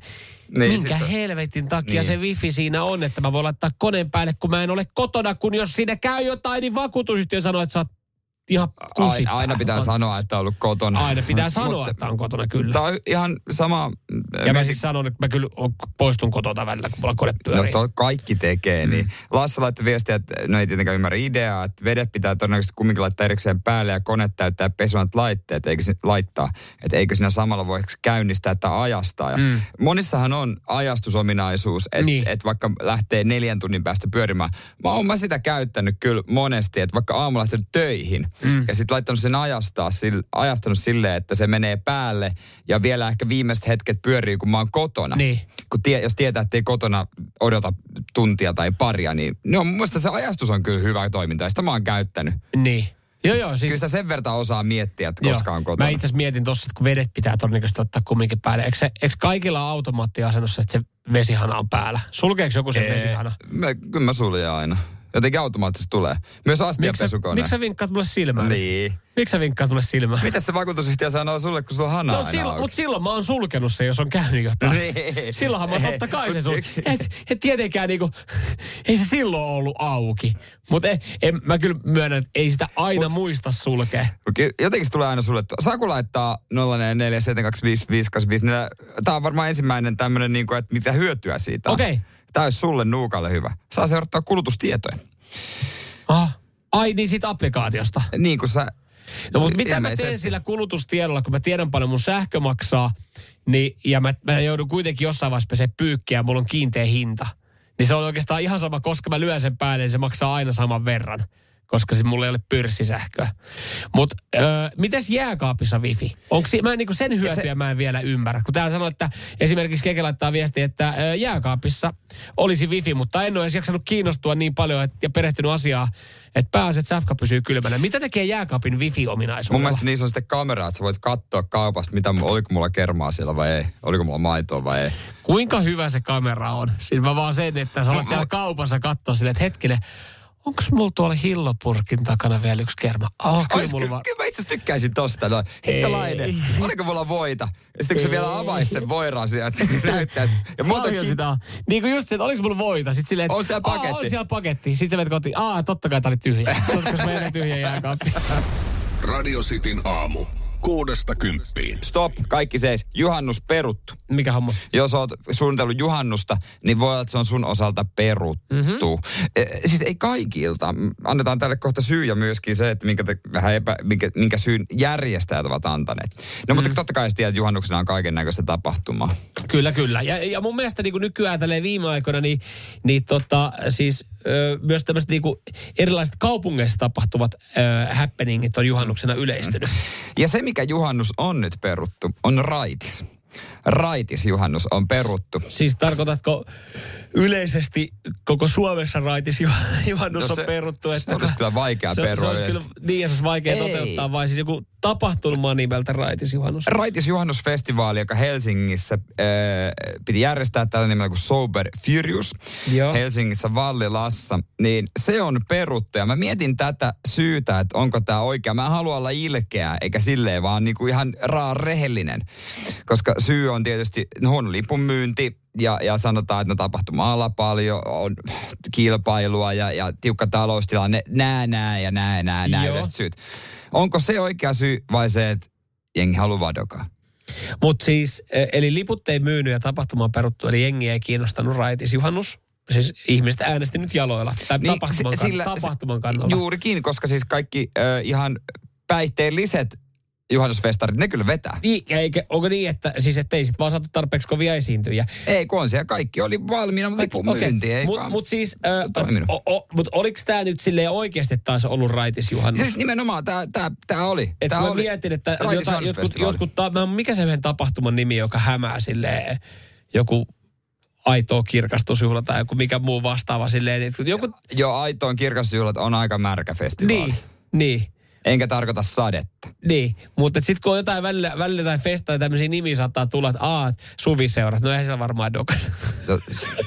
niin, minkä sit helvetin takia niin. se wifi siinä on, että mä voin laittaa koneen päälle, kun mä en ole kotona, kun jos siinä käy jotain, niin vakuutusyhtiö sanoo, että sä oot ihan aina, aina pitää on. sanoa, että on ollut kotona. Aina pitää sanoa, Mutta, että on kotona, kyllä. Tämä on ihan sama. Ja mä siis sanon, että mä kyllä poistun kotota välillä, kun mulla kone pyörii. No kaikki tekee, mm. niin Lasse laittoi viestiä, että no ei tietenkään ymmärrä ideaa, että vedet pitää todennäköisesti kumminkin laittaa erikseen päälle ja kone täyttää pesuvat laitteet, eikö se laittaa, että eikö siinä samalla voi käynnistää että ajastaa. Ja mm. Monissahan on ajastusominaisuus, että niin. et vaikka lähtee neljän tunnin päästä pyörimään. Mä oon mä sitä käyttänyt kyllä monesti, että vaikka aamulla lähtenyt töihin, Mm. Ja sitten laittanut sen ajastaa, sille, ajastanut silleen, että se menee päälle ja vielä ehkä viimeiset hetket pyörii, kun mä oon kotona. Niin. Kun tie, jos tietää, että ei kotona odota tuntia tai paria, niin no, mun mielestä se ajastus on kyllä hyvä toiminta ja sitä mä oon käyttänyt. Niin. Joo, joo. Siis... Kyllä sitä sen verran osaa miettiä, että koska on kotona. Mä itse mietin tuossa, että kun vedet pitää todennäköisesti ottaa kumminkin päälle. Eikö, se, eikö kaikilla automaattiasennossa, että se vesihana on päällä? Sulkeeko joku sen vesihana? Mä, kyllä mä suljen aina. Jotenkin automaattisesti tulee. Myös astiapesukone. Miksi sä vinkkaat mulle silmään? Niin. Miksi sä vinkkaat mulle silmään? Mitä se vakuutusyhtiö sanoo sulle, kun sulla on hana no, silloin, Mutta silloin mä oon sulkenut se, jos on käynyt jotain. Niin. Silloinhan mä totta kai se sul... Et, et tietenkään niinku, ei se silloin ollut auki. Mutta mä kyllä myönnän, että ei sitä aina Mut, muista sulkea. Jotenkin se tulee aina sulle. Saako laittaa 0472555? Tämä on varmaan ensimmäinen tämmöinen, niinku, että mitä hyötyä siitä on. Okei. Okay. Tämä olisi sulle nuukalle hyvä. Saa seurata kulutustietoja. Ah. Ai niin siitä applikaatiosta. Niin kuin sä... No mutta mitä mä teen sillä kulutustiedolla, kun mä tiedän paljon mun sähkö maksaa, niin, ja mä, mä joudun kuitenkin jossain vaiheessa pesee pyykkiä ja mulla on kiinteä hinta. Niin se on oikeastaan ihan sama, koska mä lyön sen päälle, niin se maksaa aina saman verran koska siis mulla ei ole pyrssisähköä. Mutta mites jääkaapissa wifi? Onko mä en, niin sen hyötyä se... mä en vielä ymmärrä. Kun täällä sanoo, että esimerkiksi Keke laittaa viestiä, että ö, jääkaapissa olisi wifi, mutta en ole edes jaksanut kiinnostua niin paljon et, ja perehtynyt asiaa, että pääasia, että sähkö pysyy kylmänä. Mitä tekee jääkaapin wifi-ominaisuudella? Mun mielestä niissä on sitten kamera, että sä voit katsoa kaupasta, mitä, oliko mulla kermaa siellä vai ei. Oliko mulla maitoa vai ei. Kuinka hyvä se kamera on? Siis mä vaan sen, että sä olet siellä kaupassa katsoa silleen, että hetkinen, onko mulla tuolla hillopurkin takana vielä yksi kerma? Oh, kyllä, Ois, mulla va- kyllä mä itse tykkäisin tosta. No. Hittalainen, oliko mulla voita? Ja sitten kun se vielä avaisi sen voiran sieltä, se näyttäisi. Ja Paljon sitä Niin kuin just se, että oliko mulla voita? Sitten silleen, on siellä paketti. On siellä paketti. Sitten sä menet kotiin, aa totta kai tää oli tyhjä. Koska meillä tyhjä jääkaappi. Radio Cityn aamu kuudesta kymppiin. Stop, kaikki seis. Juhannus peruttu. Mikä homma? Jos oot suunnitellut juhannusta, niin voi olla, että se on sun osalta peruttu. Mm-hmm. E, siis ei kaikilta. Annetaan tälle kohta syy ja myöskin se, että minkä, te, vähän epä, minkä, minkä syyn järjestäjät ovat antaneet. No mm. mutta totta kai tiedät, että juhannuksena on kaiken näköistä tapahtumaa. Kyllä, kyllä. Ja, ja mun mielestä niin kuin nykyään tälleen viime aikoina, niin, niin tota, siis myös tämmöiset niinku erilaiset kaupungeissa tapahtuvat ö, happeningit on juhannuksena yleistynyt. Ja se, mikä juhannus on nyt peruttu, on raitis. Raitisjuhannus on peruttu. Siis tarkoitatko yleisesti koko Suomessa raitisjuhannus no se, on peruttu? Että se olisi kyllä vaikea se, perua. Se olisi kyllä, niin, se olisi vaikea Ei. toteuttaa, vai siis joku tapahtuma nimeltä Raitisjuhannus? Raitisjuhannusfestivaali, joka Helsingissä äh, piti järjestää tällä nimellä kuin Sober Furious. Joo. Helsingissä Vallilassa, niin se on peruttu. Ja mä mietin tätä syytä, että onko tämä oikea. Mä en halua olla ilkeä, eikä silleen, vaan niinku ihan raa rehellinen. Koska syy on tietysti huono lipun myynti, ja, ja sanotaan, että no tapahtuma-ala paljon, on kilpailua ja, ja tiukka taloustilanne, nää, nää ja nää, nää, nää syyt. Onko se oikea syy vai se, että jengi haluaa vadokaa? Mutta siis, e, eli liput ei myynyt ja tapahtuma on peruttu, eli jengi ei kiinnostanut raitis juhannus. Siis ihmiset äänesti nyt jaloilla. Tai niin, tapahtuman, si- kann- sillä- tapahtuman kannalla. Juurikin, koska siis kaikki äh, ihan päihteelliset juhannusfestarit, ne kyllä vetää. Niin, ja eikä, onko niin, että siis ettei sit vaan saatu tarpeeksi kovia esiintyjä? Ei, kun on siellä kaikki oli valmiina, mutta lipun myynti ei Mutta mut siis, äh, toiminut. o, o, mut oliko tämä nyt silleen oikeasti taas ollut raitis juhannus? Siis nimenomaan tämä tää, tää oli. Et tää mä oli. mietin, että Raitis jota, jotkut, jotkut ta, mä, mikä se meidän tapahtuman nimi, joka hämää silleen joku aitoa kirkastusjuhla tai joku mikä muu vastaava silleen. Joku, Joo, aitoon kirkasjuhlat on aika märkä festivaali. niin, niin. Enkä tarkoita sadetta. Niin, mutta sitten kun on jotain välillä, välillä jotain festoja, tämmöisiä nimiä saattaa tulla, että aah, suviseurat, no eihän siellä varmaan dokat. No,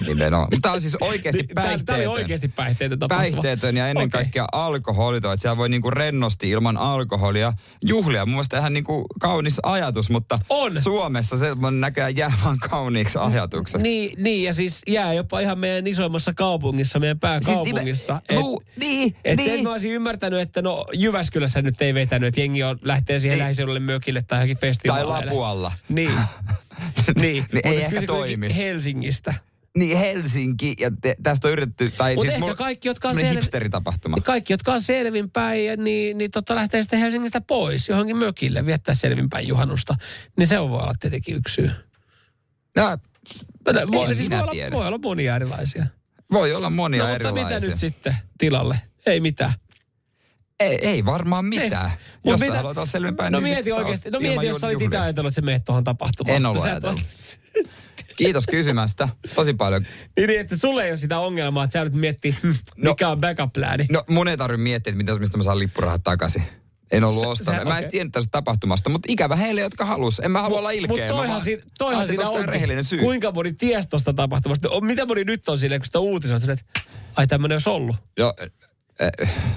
Nimenomaan. Mutta tämä on siis oikeasti Tämä oli päihteetön. oikeasti päihteetön tapahtuma. Päihteetön ja ennen Okei. kaikkea alkoholiton, että siellä voi niinku rennosti ilman alkoholia juhlia. Mun mielestä ihan niinku kaunis ajatus, mutta On. Suomessa se näköjään jää vaan kauniiksi ajatukseksi. Niin, niin, ja siis jää jopa ihan meidän isoimmassa kaupungissa, meidän pääkaupungissa. Siis nimen- Lu- niin, et niin. sen mä olisin ymmärtänyt, että no Jyväskylässä nyt ei vetänyt, että jengi on, lähtee siihen Ei. lähiseudulle mökille tai johonkin Tai festivaaleille. Lapualla. Niin. niin. Mutta ei ehkä toimisi. Helsingistä. Niin Helsinki, ja te, tästä on yritetty, tai Mut siis mulla- kaikki, jotka on hipsteritapahtuma. Ja kaikki, jotka on selvinpäin, niin, niin tota, lähtee sitten Helsingistä pois johonkin mökille viettää selvinpäin juhannusta. Niin se voi olla tietenkin yksi syy. Ja, Voi, En siis minä voi, olla, voi olla monia erilaisia. voi olla monia no, mutta erilaisia. mitä nyt sitten tilalle? Ei mitään. Ei, ei varmaan mitään. Mut Jos mitä- sä haluat olla selvinpäin, no niin mieti oikeasti, no mieti, jos sä olit itse ajatellut, että sä meet tuohon tapahtumaan. En No et ajatellut. Kiitos kysymästä. Tosi paljon. Niin, niin, että sulle ei ole sitä ongelmaa, että sä nyt miettii, hm, No. mikä on backup-plääni. No mun ei tarvitse miettiä, että mitä, mistä mä saan lippurahat takaisin. En ollut Se- ostanut. se- Mä en edes okei. tiennyt tästä tapahtumasta, mutta ikävä heille, jotka halus. En mä halua olla ilkeä. Mutta toihan, si, toihan siinä on. rehellinen syy. Kuinka moni ties tuosta tapahtumasta? Mitä moni nyt on silleen, kun sitä uutisoit, että ai tämmöinen olisi ollut. Jo, äh,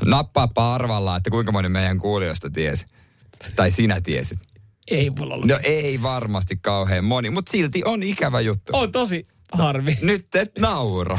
nappaappa arvalla, että kuinka moni meidän kuulijoista tiesi. Tai sinä tiesit. Ei mulla ollut. No ei varmasti kauhean moni, mutta silti on ikävä juttu. On tosi harmi. Nyt et naura.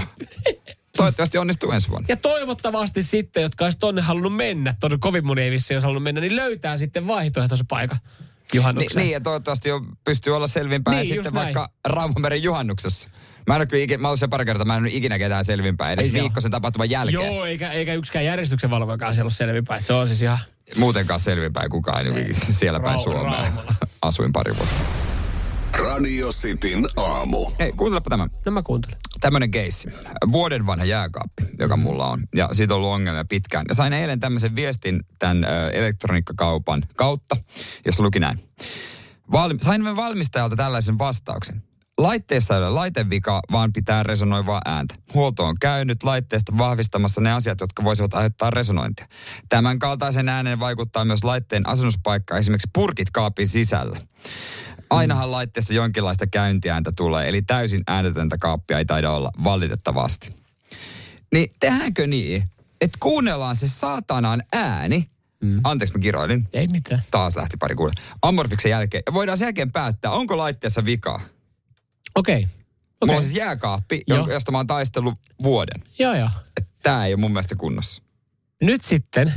Toivottavasti onnistuu ensi vuonna. Ja toivottavasti sitten, jotka olisi tonne halunnut mennä, tonne kovin moni ei vissiin olisi halunnut mennä, niin löytää sitten vaihtoehtoisen paikan Ni, juhannukseen. niin, ja toivottavasti jo pystyy olla selvinpäin Niin, sitten vaikka Raumameren juhannuksessa. Mä en ole kyllä ikinä, mä olen se pari kertaa, mä en ole ikinä ketään selvinpäin, edes Ei se viikkoisen tapahtuman jälkeen. Joo, eikä, eikä yksikään järjestyksen valvojakaan siellä ole selvinpäin. Se on siis ihan... Muutenkaan selvinpäin kukaan, niin siellä päin Suomea. Raumalla. Asuin pari vuotta. Radio Cityn aamu. Hei, kuuntelepa tämä. No mä kuuntelen. Tämmönen keissi. Vuoden vanha jääkaappi, joka mulla on. Ja siitä on ollut ongelmia pitkään. Ja sain eilen tämmöisen viestin tämän ö, elektroniikkakaupan kautta, jossa luki näin. Val- sain valmistajalta tällaisen vastauksen. Laitteessa ei ole laitevika, vaan pitää resonoivaa ääntä. Huolto on käynyt laitteesta vahvistamassa ne asiat, jotka voisivat aiheuttaa resonointia. Tämän kaltaisen äänen vaikuttaa myös laitteen asennuspaikka, esimerkiksi purkit kaapin sisällä. Ainahan laitteesta jonkinlaista käyntiääntä tulee, eli täysin äänetöntä kaappia ei taida olla valitettavasti. Niin tehdäänkö niin, että kuunnellaan se saatanan ääni, mm. anteeksi mä kiroilin, Ei mitään. taas lähti pari kuule, Amorfiksen jälkeen, ja voidaan sen jälkeen päättää, onko laitteessa vikaa. Okei. Okay. Okei. Mulla on siis jääkaappi, Joo. jonka- josta mä oon taistellut vuoden. Joo, joo. Tää ei ole mun mielestä kunnossa. Nyt sitten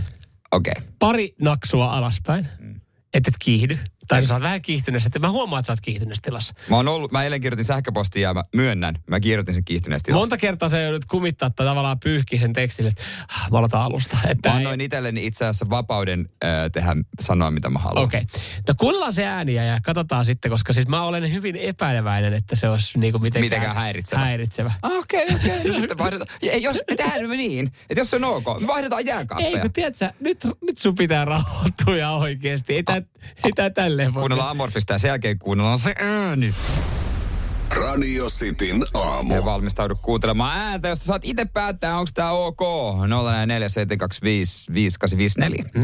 Okei. Okay. pari naksua alaspäin, mm. et et kiihdy. Tai sä oot vähän kiihtyneessä, että mä huomaan, että sä oot kiihtyneessä tilassa. Mä, oon ollut, mä eilen kirjoitin sähköpostia ja mä myönnän, mä kirjoitin sen kiihtyneesti tilassa. Monta kertaa sä joudut kumittaa tai tavallaan pyyhkiä sen tekstille, että ah, mä aloitan alusta. Että Mä ei- annoin itselleni itse asiassa vapauden äh, tehdä, sanoa mitä mä haluan. Okei. Okay. No kuunnellaan se ääniä ja katsotaan sitten, koska siis mä olen hyvin epäileväinen, että se olisi niinku mitenkään, Mitenkään häiritsevä. häiritsevä. Okei, okei. No sitten vaihdetaan. Ja ei, jos, me tehdään me niin, että jos se on ok, me vaihdetaan Ei, jääkaappeja. kun tiedätkö, nyt, nyt sun pitää rauhoittua ja oikeasti. Ei tää, ei tää tälleen voi. Kuunnellaan Amorfista ja sen jälkeen kuunnellaan se ääni. Radio Cityn aamu. Ja valmistaudu kuuntelemaan ääntä, josta saat itse päättää, onko tämä ok. 047255854.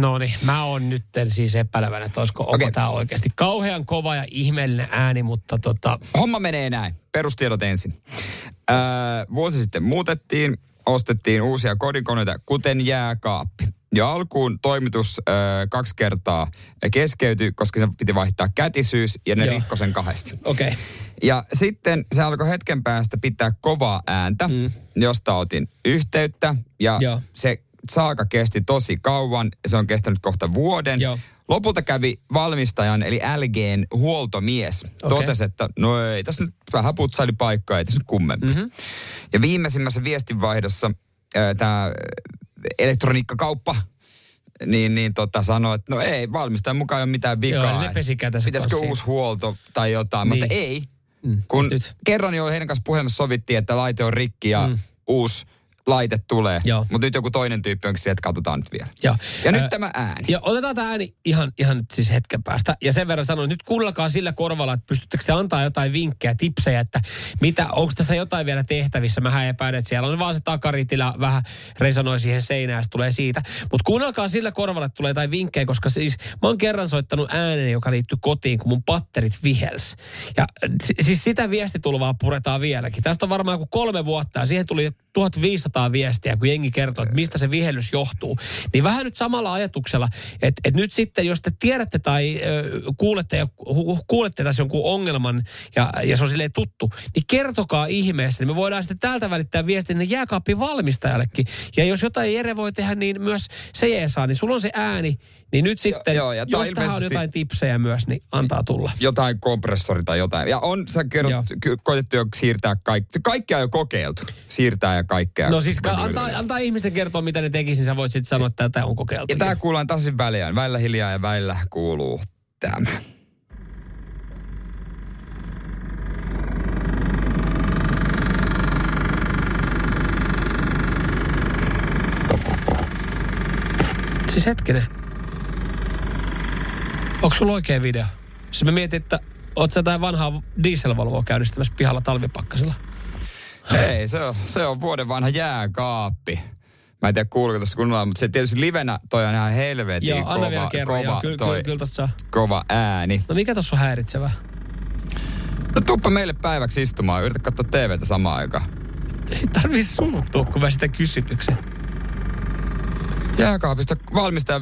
No niin, mä oon nyt siis epäileväinen, että olisiko Okei. okay. tämä oikeasti kauhean kova ja ihmeellinen ääni, mutta tota, Homma menee näin. Perustiedot ensin. Öö, vuosi sitten muutettiin, ostettiin uusia kodinkoneita, kuten jääkaappi. Ja alkuun toimitus öö, kaksi kertaa keskeytyi, koska se piti vaihtaa kätisyys ja ne Joo. rikkoi sen kahdesti. okei. Okay. Ja sitten se alkoi hetken päästä pitää kovaa ääntä, mm. josta otin yhteyttä. Ja Joo. se saaka kesti tosi kauan. Se on kestänyt kohta vuoden. Joo. Lopulta kävi valmistajan eli LGn huoltomies. Okay. Totesi, että no ei tässä nyt vähän putsaili paikkaa, ei tässä nyt kummempi. Mm-hmm. Ja viimeisimmässä viestinvaihdossa tämä elektroniikkakauppa niin, niin tota, sanoi, että no ei, valmistajan mukaan ei ole mitään vikaa. Joo, Pitäisikö uusi huolto tai jotain, niin. mutta ei. Mm, Kun nyt. kerran jo heidän kanssa puhelimessa sovittiin, että laite on rikki ja mm. uusi laite tulee. Mutta nyt joku toinen tyyppi onkin se, että katsotaan nyt vielä. Joo. Ja nyt Ö, tämä ääni. Ja otetaan tämä ääni ihan, ihan nyt siis hetken päästä. Ja sen verran sanon, nyt kuunnelkaa sillä korvalla, että pystyttekö te antaa jotain vinkkejä, tipsejä, että mitä, onko tässä jotain vielä tehtävissä. Mä epäilen, että siellä on vaan se takaritila vähän resonoi siihen seinään se tulee siitä. Mutta kuunnelkaa sillä korvalla, että tulee jotain vinkkejä, koska siis mä oon kerran soittanut äänen, joka liittyy kotiin, kun mun patterit vihels. Ja si- siis sitä viestitulvaa puretaan vieläkin. Tästä on varmaan joku kolme vuotta ja siihen tuli 1500 viestiä, kun jengi kertoo, että mistä se vihellys johtuu. Niin vähän nyt samalla ajatuksella, että, että nyt sitten, jos te tiedätte tai kuulette, ja kuulette tässä jonkun ongelman ja, ja se on silleen tuttu, niin kertokaa ihmeessä, niin me voidaan sitten täältä välittää viestin sinne jääkaapin valmistajallekin. Ja jos jotain Jere voi tehdä, niin myös se jeesaa, niin sulla on se ääni, niin nyt sitten, joo, ja jos tähän on jotain tipsejä myös, niin antaa tulla. Jotain kompressori tai jotain. Ja on, sä kerrot, Joo. koitettu jo siirtää kaikki. Kaikkea on jo kokeiltu. Siirtää ja kaikkea. No siis ka- antaa, antaa ihmisten kertoa, mitä ne tekisi, niin sä voit sitten sanoa, että tätä on kokeiltu. Ja tää kuullaan tasaisin väliään. Välillä hiljaa ja välillä kuuluu tämä. Siis hetkinen. Onko sulla oikea video? Siis mä mietin, että oot sä jotain vanhaa dieselvalvoa käynnistämässä pihalla talvipakkasella. Ei, se on, se on vuoden vanha jääkaappi. Mä en tiedä kuuluuko tässä kunnolla, mutta se tietysti livenä toi on ihan helvetin Joo, kova, vielä kerran. kova, Joo, kyllä, toi, kyllä, kyllä kova ääni. No mikä tossa on häiritsevää? No tuppa meille päiväksi istumaan, yritä katsoa TVtä samaan aikaan. Ei tarvii suuttua, kun mä sitä kysymyksen. Jääkaapista valmistaja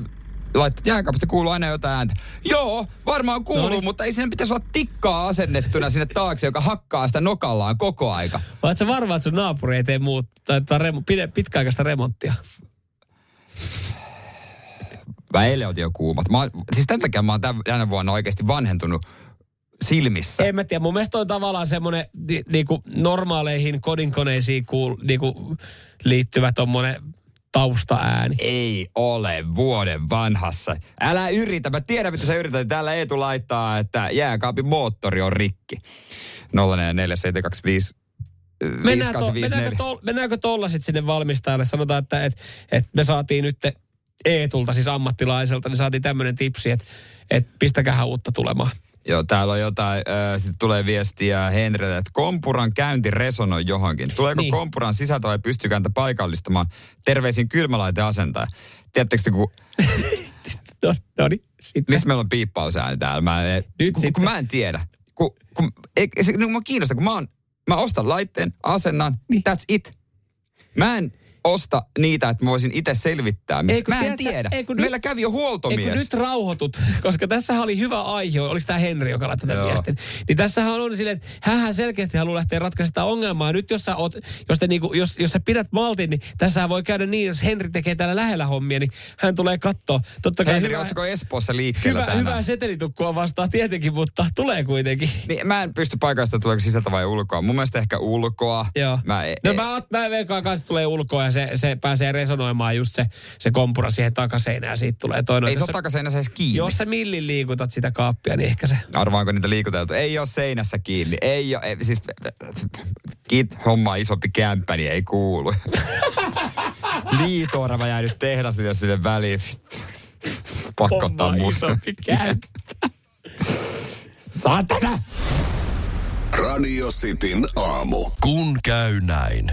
laittaa, jääkaapista kuuluu aina jotain ääntä. Joo, varmaan kuuluu, Noniin. mutta ei siinä pitäisi olla tikkaa asennettuna sinne taakse, joka hakkaa sitä nokallaan koko aika. Vai sä varma, että sun naapuri ei tee muut, tai, tai remo, pide, pitkäaikaista remonttia? Mä eilen otin jo kuumat. Mä, siis tämän takia mä oon tän- tänä vuonna oikeasti vanhentunut silmissä. En mä tiedä, mun mielestä on tavallaan semmoinen ni, niinku normaaleihin kodinkoneisiin kuul, niinku, liittyvä tommonen taustaääni. Ei ole vuoden vanhassa. Älä yritä. Mä tiedän, mitä sä yrität. Täällä Eetu laittaa, että jääkaapin moottori on rikki. 044725 Mennään to, mennäänkö, to, mennäänkö tolla sitten sinne valmistajalle? Sanotaan, että et, et me saatiin nyt Eetulta, siis ammattilaiselta, niin saatiin tämmöinen tipsi, että et pistäkähän uutta tulemaan. Joo, täällä on jotain, äh, sitten tulee viestiä Henriltä, että kompuran käynti resonoi johonkin. Tuleeko Niin. niin. kompuran sisältö vai pystyykö häntä paikallistamaan? Terveisin kylmälaiteasentaja. Tiedättekö te, kun, No, no niin, sitten. missä meillä on piippausääni täällä? Mä, en- Nyt kun, sitten. kun mä en tiedä. Kun, kun, ei, se, no, mä kiinnostaa, kun mä, oon, mä ostan laitteen, asennan, niin. that's it. Mä en osta niitä, että mä voisin itse selvittää. Mistä. Ei, mä en tiedä. ei, kun Meillä nyt- kävi jo Ei huoltomies. kun nyt rauhoitut, koska tässä oli hyvä aihe, oliko tämä Henri, joka laittoi tämän Joo. viestin. Niin tässähän on silleen, että hän selkeästi haluaa lähteä ratkaisemaan sitä ongelmaa. Nyt jos sä, oot, jos, te niinku, jos, jos sä pidät maltin, niin tässä voi käydä niin, jos Henri tekee täällä lähellä hommia, niin hän tulee katsoa. Totta kai Henri, hyvä, Espoossa liikkeellä hyvä, tänään? hyvää setelitukkua vastaan tietenkin, mutta tulee kuitenkin. Niin, mä en pysty paikasta tuleeko sisältä vai ulkoa. Mun mielestä ehkä ulkoa. Joo. Mä, e- no mä, mä veikkaan kanssa tulee ulkoa ja se, se pääsee resonoimaan just se, se kompura siihen takaseinään ja siitä tulee toinen. ei se Jos ole takaseinässä edes kiinni. Jos sä millin liikutat sitä kaappia, niin ehkä se... Arvaanko niitä liikuteltu? Ei ole seinässä kiinni. Ei ole, ei, siis kit homma isompi kämppä, niin ei kuulu. Liitoorava jää nyt tehdas sinne sinne väliin. Pakko ottaa musta. Saatana! Radio Cityn aamu. Kun käy näin.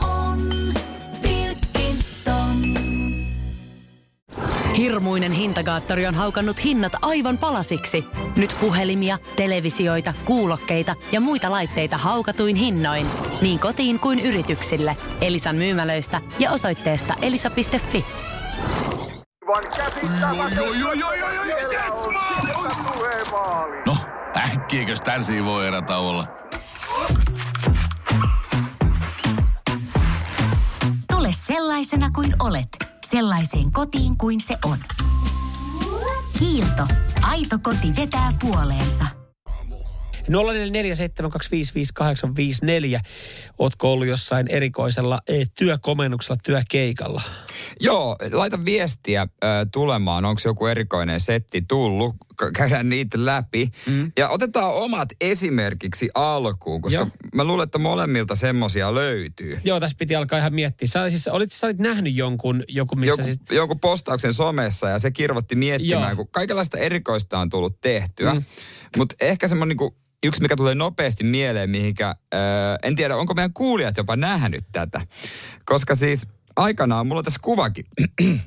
Hirmuinen hintakaattori on haukannut hinnat aivan palasiksi. Nyt puhelimia, televisioita, kuulokkeita ja muita laitteita haukatuin hinnoin. niin kotiin kuin yrityksille. Elisan myymälöistä ja osoitteesta elisa.fi. No, äkkiäkös tän voi erä olla? Tule sellaisena kuin olet, sellaiseen kotiin kuin se on. Kiilto. Aito koti vetää puoleensa. 0447255854. Ootko ollut jossain erikoisella e, työkomennuksella, työkeikalla? Joo, laita viestiä äh, tulemaan. Onko joku erikoinen setti tullut? K- käydään niitä läpi. Mm. Ja otetaan omat esimerkiksi alkuun, koska Joo. mä luulen, että molemmilta semmosia löytyy. Joo, tässä piti alkaa ihan miettiä. Sä, siis, olit, sä olit nähnyt jonkun, joku missä Joku, siis... jonkun postauksen somessa ja se kirvoitti miettimään, Joo. kun kaikenlaista erikoista on tullut tehtyä. Mm. Mutta ehkä semmoinen niinku, yksi, mikä tulee nopeasti mieleen, mihinkä, äh, en tiedä, onko meidän kuulijat jopa nähnyt tätä. Koska siis aikanaan, mulla on tässä kuvakin. äh,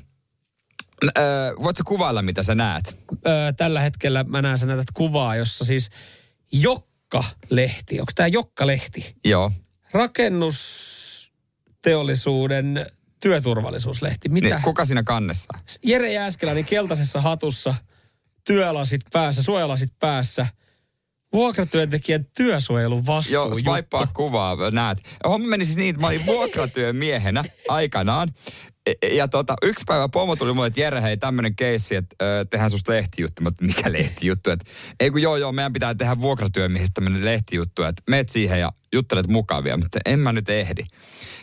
voitko kuvailla, mitä sä näet? Öö, tällä hetkellä mä näen sä näytät kuvaa, jossa siis Jokka-lehti. Onko tämä Jokka-lehti? Joo. Rakennusteollisuuden työturvallisuuslehti. Mitä? Niin, kuka siinä kannessa? Jere Jääskeläinen keltaisessa hatussa, työlasit päässä, suojalasit päässä. Vuokratyöntekijän työsuojelun vastuu. Joo, swipea kuvaa, näet. Homma meni siis niin, että mä olin vuokratyömiehenä aikanaan. E- Ja tota, yksi päivä pomo tuli mulle, että Jere, hei, tämmönen keissi, että ö, tehdään susta lehtijuttu. Mä, mikä lehtijuttu? Että, ei kun joo, joo, meidän pitää tehdä vuokratyömiehistä tämmönen lehtijuttu, että meet siihen ja juttelet mukavia. Mutta en mä nyt ehdi.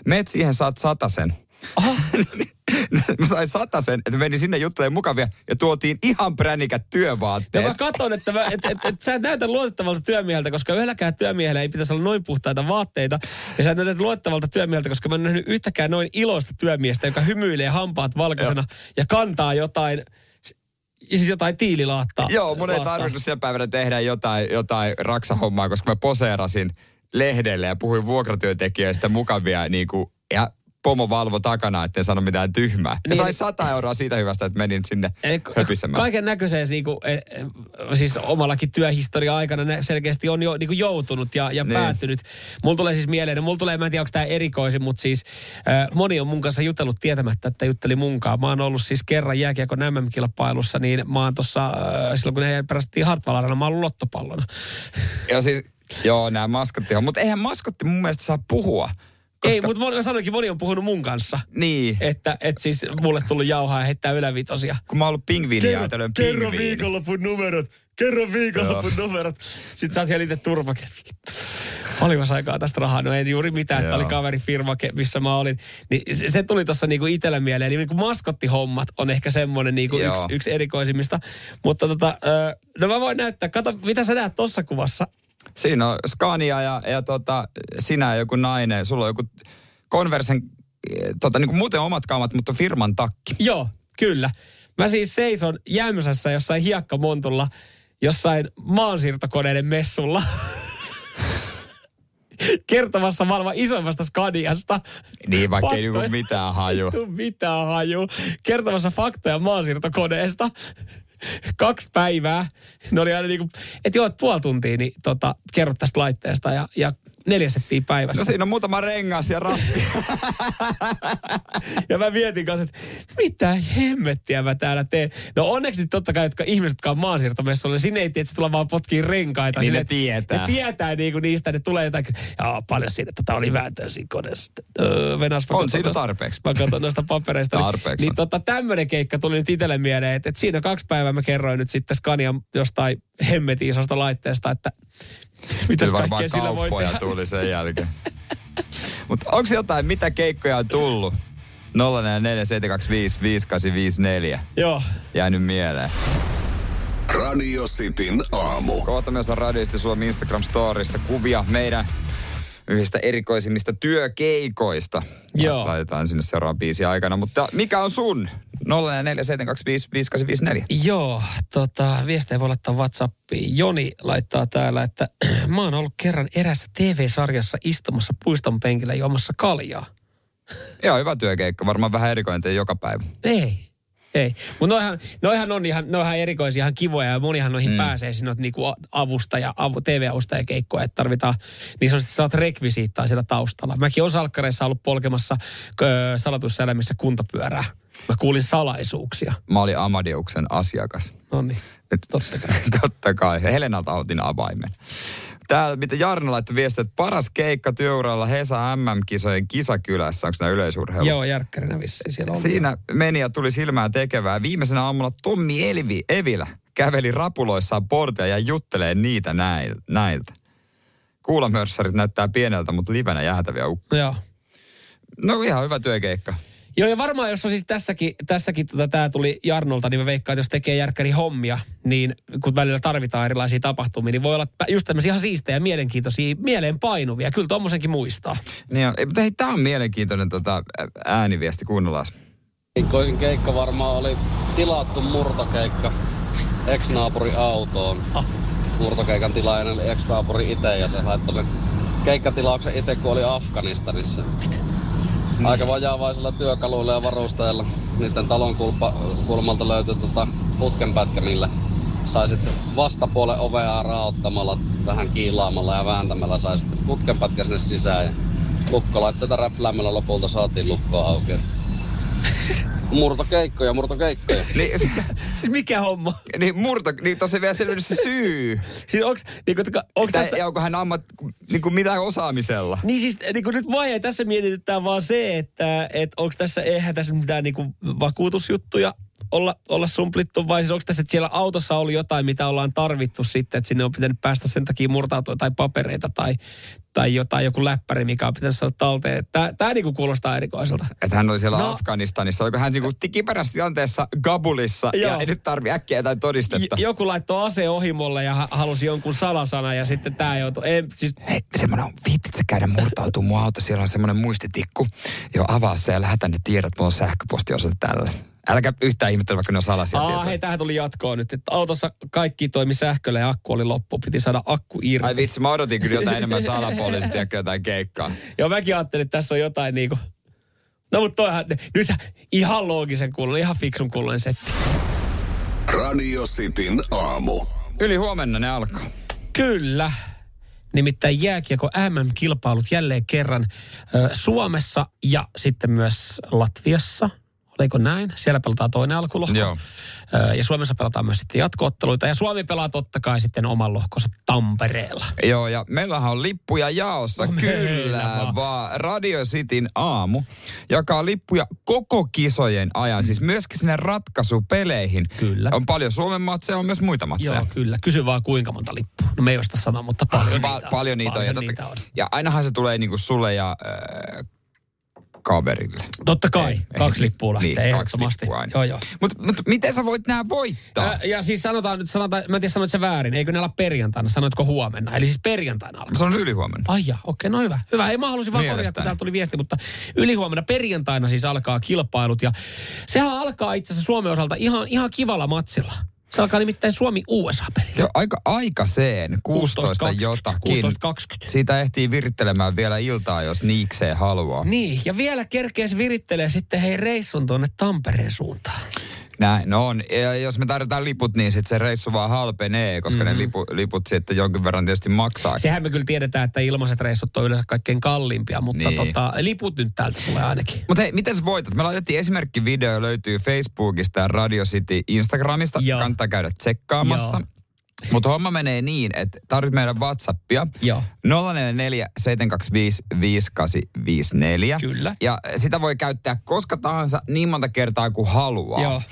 Meet siihen, saat satasen. mä sain satasen, että menin sinne juttelemaan mukavia ja tuotiin ihan pränikät Ja työvaatteet. mä katson, että, mä, et, et, et, sä et näytä luotettavalta työmieheltä, koska yhdelläkään työmiehellä ei pitäisi olla noin puhtaita vaatteita. Ja sä et näytä luotettavalta työmieheltä, koska mä en nähnyt yhtäkään noin iloista työmiestä, joka hymyilee hampaat valkoisena ja kantaa jotain, siis jotain tiililaattaa. Joo, mun ei tarvinnut siellä päivänä tehdä jotain, jotain raksahommaa, koska mä poseerasin lehdelle ja puhuin vuokratyöntekijöistä mukavia niin kuin, ja pomo valvo takana, ettei sano mitään tyhmää. Ja Niin. sain 100 euroa siitä hyvästä, että menin sinne höpisemään. Kaiken näköiseen niinku, e, e, siis omallakin työhistoria aikana ne selkeästi on jo niinku joutunut ja, ja Niin. päättynyt. Mulla tulee siis mieleen, mulla tulee, mä en tiedä onko tämä erikoisin, mutta siis äh, moni on mun kanssa jutellut tietämättä, että jutteli munkaan. Mä oon ollut siis kerran jääkiekon MM-kilpailussa, niin mä oon tossa, äh, silloin kun ne päästettiin Hartwall mä oon ollut lottopallona. Ja siis, joo, nämä maskottihan. Mutta eihän maskotti mun mielestä saa puhua. Ei, mutta moni, mä sanoinkin, moni on puhunut mun kanssa. Niin, Että et siis mulle tullut jauhaa ja heittää ylävitosia. kun mä oon ollut pingviinijäätelön kerro pingviini. viikonlopun numerot. Kerro viikonlopun numerot. Sitten sä oot. Vittu. Paljonko sä aikaa tästä rahaa? No ei juuri mitään, että oli kaverifirma, ke- missä mä olin. Niin se, se tuli tuossa niinku itselle mieleen. Eli niinku maskottihommat on ehkä semmoinen niinku Joo. yksi, yksi erikoisimmista. Mutta tota, no mä voin näyttää. Kato, mitä sä näet tuossa kuvassa? Siinä on Scania ja, ja tota, sinä ja joku nainen. Sulla on joku Conversen, eh, tota, niin kuin muuten omat kaamat, mutta firman takki. Joo, kyllä. Mä siis seison Jämsässä jossain hiekkamontulla, jossain maansiirtokoneiden messulla. Kertomassa maailman isoimmasta Scaniasta. Niin, vaikka ei niinku mitään haju. Mitään haju. Kertomassa faktoja maansiirtokoneesta. Kaksi päivää. Ne oli aina niinku, että joo, et puoli tuntia, niin tota, kerrot tästä laitteesta ja, ja neljä settiä päivässä. No siinä on muutama rengas ja ratti. Ja mä mietin kanssa, että mitä hemmettiä mä täällä teen. No onneksi nyt totta kai, jotka ihmiset, jotka on maansiirtomessuilla, sinne ei tiedä, että tulee vaan potkiin renkaita. Niin ne Silleen, että tietää. Ne tietää niinku niistä, ne tulee jotain, joo paljon siitä, että tätä oli vääntöä siinä koneessa. Öö, venäs, mä On siinä noista- tarpeeksi. Mä katson noista papereista. niin- Tarpeeksi Niin on. tota, tämmönen keikka tuli nyt itselle mieleen, että, että siinä kaksi päivää mä kerroin nyt sitten Scanian jostain hemmetin isosta laitteesta, että mitäs Kyllä varmaan kaikkea sillä voi kauppoja tehdä. tuli sen jälkeen. Mutta onko jotain, mitä keikkoja on tullut? 047255854 Joo. jäänyt mieleen. Radio Cityn aamu. Kohta myös on radiosti Suomi Instagram-storissa kuvia meidän yhdistä erikoisimmista työkeikoista. Joo. Laitetaan sinne seuraavan biisin aikana. Mutta mikä on sun? 047255854. Joo, tota, viestejä voi laittaa Whatsappiin. Joni laittaa täällä, että mä oon ollut kerran erässä TV-sarjassa istumassa puiston penkillä juomassa kaljaa. Joo, hyvä työkeikka. Varmaan vähän erikoinen joka päivä. Ei. Ei. Mutta noihan, noihan on ihan, noihan erikoisia, ihan kivoja ja monihan noihin mm. pääsee sinne niinku avustaja, avu, TV-avustajakeikkoja, että tarvitaan niin sanotusti saat rekvisiittaa siellä taustalla. Mäkin olen salkkareissa ollut polkemassa ö, salatuissa elämissä kuntapyörää. Mä kuulin salaisuuksia. Mä olin Amadeuksen asiakas. No niin, totta kai. Totta kai. Helenalta otin avaimen. Täällä, mitä Jarno laittoi viestiä, että paras keikka työuralla Hesa MM-kisojen kisakylässä. Onko nämä yleisurheilu? Joo, järkkärinä vissiin siellä on. Siinä meni ja tuli silmään tekevää. Viimeisenä aamulla Tommi Elvi, Evilä käveli rapuloissaan portia ja juttelee niitä näiltä. Kuulamörssarit näyttää pieneltä, mutta livenä jäätäviä ukkoja. Joo. No ihan hyvä työkeikka. Joo, ja varmaan jos on siis tässäkin, tässäkin tota, tämä tuli Jarnolta, niin mä veikkaan, että jos tekee järkkäri hommia, niin kun välillä tarvitaan erilaisia tapahtumia, niin voi olla just tämmöisiä ihan siistejä, mielenkiintoisia, mieleenpainuvia. Kyllä tommosenkin muistaa. Niin on, mutta hei, tämä on mielenkiintoinen tota, ääniviesti, kuunnellaan. Heikkoisin keikka varmaan oli tilattu murtokeikka ex-naapuri autoon. Ah. Murtokeikan tilaajan eli ex-naapuri itse ja se laittoi sen keikkatilauksen itse, kun oli Afganistanissa. Niin. Aika vajaavaisilla työkaluilla ja varusteilla. Niiden talon kulpa, kulmalta löytyi tota putkenpätkä, millä sai sitten vastapuolen ovea raottamalla, vähän kiilaamalla ja vääntämällä sai sitten putkenpätkä sinne sisään. Ja lukkolaitteita räpläämällä lopulta saatiin lukkoa auki. Murtokeikkoja, murtokeikkoja. niin, siis mikä homma? Niin murto, niin tosi vielä selvinnyt se syy. siis onks, niin kuin, onks tässä... Ja onko hän ammat, niin kuin mitä osaamisella? Niin siis niin kuin nyt vaihe tässä mietityttää vaan se, että et onko tässä, eihän tässä mitään niin kuin vakuutusjuttuja olla, olla sumplittu vai siis onko tässä, että siellä autossa oli jotain, mitä ollaan tarvittu sitten, että sinne on pitänyt päästä sen takia murtautua tai papereita tai, tai jotain, joku läppäri, mikä on pitänyt saada talteen. Tämä, tämä niinku kuulostaa erikoiselta. Että hän oli siellä no, Afganistanissa. Oliko hän niinku kiperässä tilanteessa Gabulissa joo. ja ei nyt tarvi äkkiä jotain todistetta? J- joku laittoi ase ohimolle ja halusi jonkun salasana ja sitten tämä joutui... Ei, siis... Hei, semmoinen on, viittit sä käydä murtautuu mun auto, siellä on semmoinen muistitikku. Jo avaa se ja lähetä ne tiedot, mulla on sähköpostiosoite tälle. Älkä yhtään ihmettele, vaikka ne on salaisia Aa, tietoja. hei, tähän tuli jatkoa nyt. Että autossa kaikki toimi sähköllä ja akku oli loppu. Piti saada akku irti. Ai vitsi, mä odotin kyllä jotain enemmän salapoliisit ja jotain keikkaa. Joo, mäkin ajattelin, että tässä on jotain niinku... No mutta toihan, nyt ihan loogisen kuulun, ihan fiksun kuulun setti. Radio Cityn aamu. Yli huomenna ne alkaa. Kyllä. Nimittäin jääkiekko MM-kilpailut jälleen kerran Suomessa ja sitten myös Latviassa – Oliko näin? Siellä pelataan toinen alkulohko. Joo. Ja Suomessa pelataan myös sitten jatkootteluita. Ja Suomi pelaa totta kai sitten oman lohkonsa Tampereella. Joo, ja meillähän on lippuja jaossa. No, Kyllä, vaan. vaan Radio Cityn aamu jakaa lippuja koko kisojen ajan. Mm. Siis myöskin sinne ratkaisupeleihin. Kyllä. On paljon Suomen matseja, on myös muita matseja. Joo, kyllä. Kysy vaan kuinka monta lippua. No me ei osta sanoa, mutta paljon pa- niitä on. Paljon niitä paljon on. Ja, niitä on. ja ainahan se tulee niinku sulle ja... Äh, kaverille. Totta kai, ei, kaksi ei, lippua lähtee niin, aina. Joo, joo. Mutta mut, miten sä voit nämä voittaa? Ä, ja siis sanotaan nyt, sanotaan, mä en tiedä sanoit se väärin, eikö ne olla perjantaina, sanoitko huomenna? Eli siis perjantaina alkaa. Se on ylihuomenna. Ai ja, okei, okay, no hyvä. Hyvä, ei mä halusin vaan korjata, kun täältä tuli viesti, mutta ylihuomenna perjantaina siis alkaa kilpailut ja sehän alkaa itse asiassa Suomen osalta ihan, ihan kivalla matsilla. Se alkaa nimittäin Suomi-USA-peli. Joo, aika aikaiseen, 16, 16 jotakin. 16.20. Siitä ehtii virittelemään vielä iltaa, jos niikseen haluaa. Niin, ja vielä kerkees virittelee sitten hei reissun tuonne Tampereen suuntaan. Näin, no on. Ja jos me tarjotaan liput, niin sitten se reissu vaan halpenee, koska mm-hmm. ne lipu, liput sitten jonkin verran tietysti maksaa. Sehän me kyllä tiedetään, että ilmaiset reissut on yleensä kaikkein kalliimpia, mutta niin. tota, liput nyt täältä tulee ainakin. Mutta hei, miten sä voitat? Me laitettiin esimerkkivideo, löytyy Facebookista ja Radio City Instagramista. Joo. Kannattaa käydä tsekkaamassa. Joo. Mutta homma menee niin, että tarvitset meidän Whatsappia. Joo. 044 725 5854. Kyllä. Ja sitä voi käyttää koska tahansa niin monta kertaa kuin haluaa. Joo.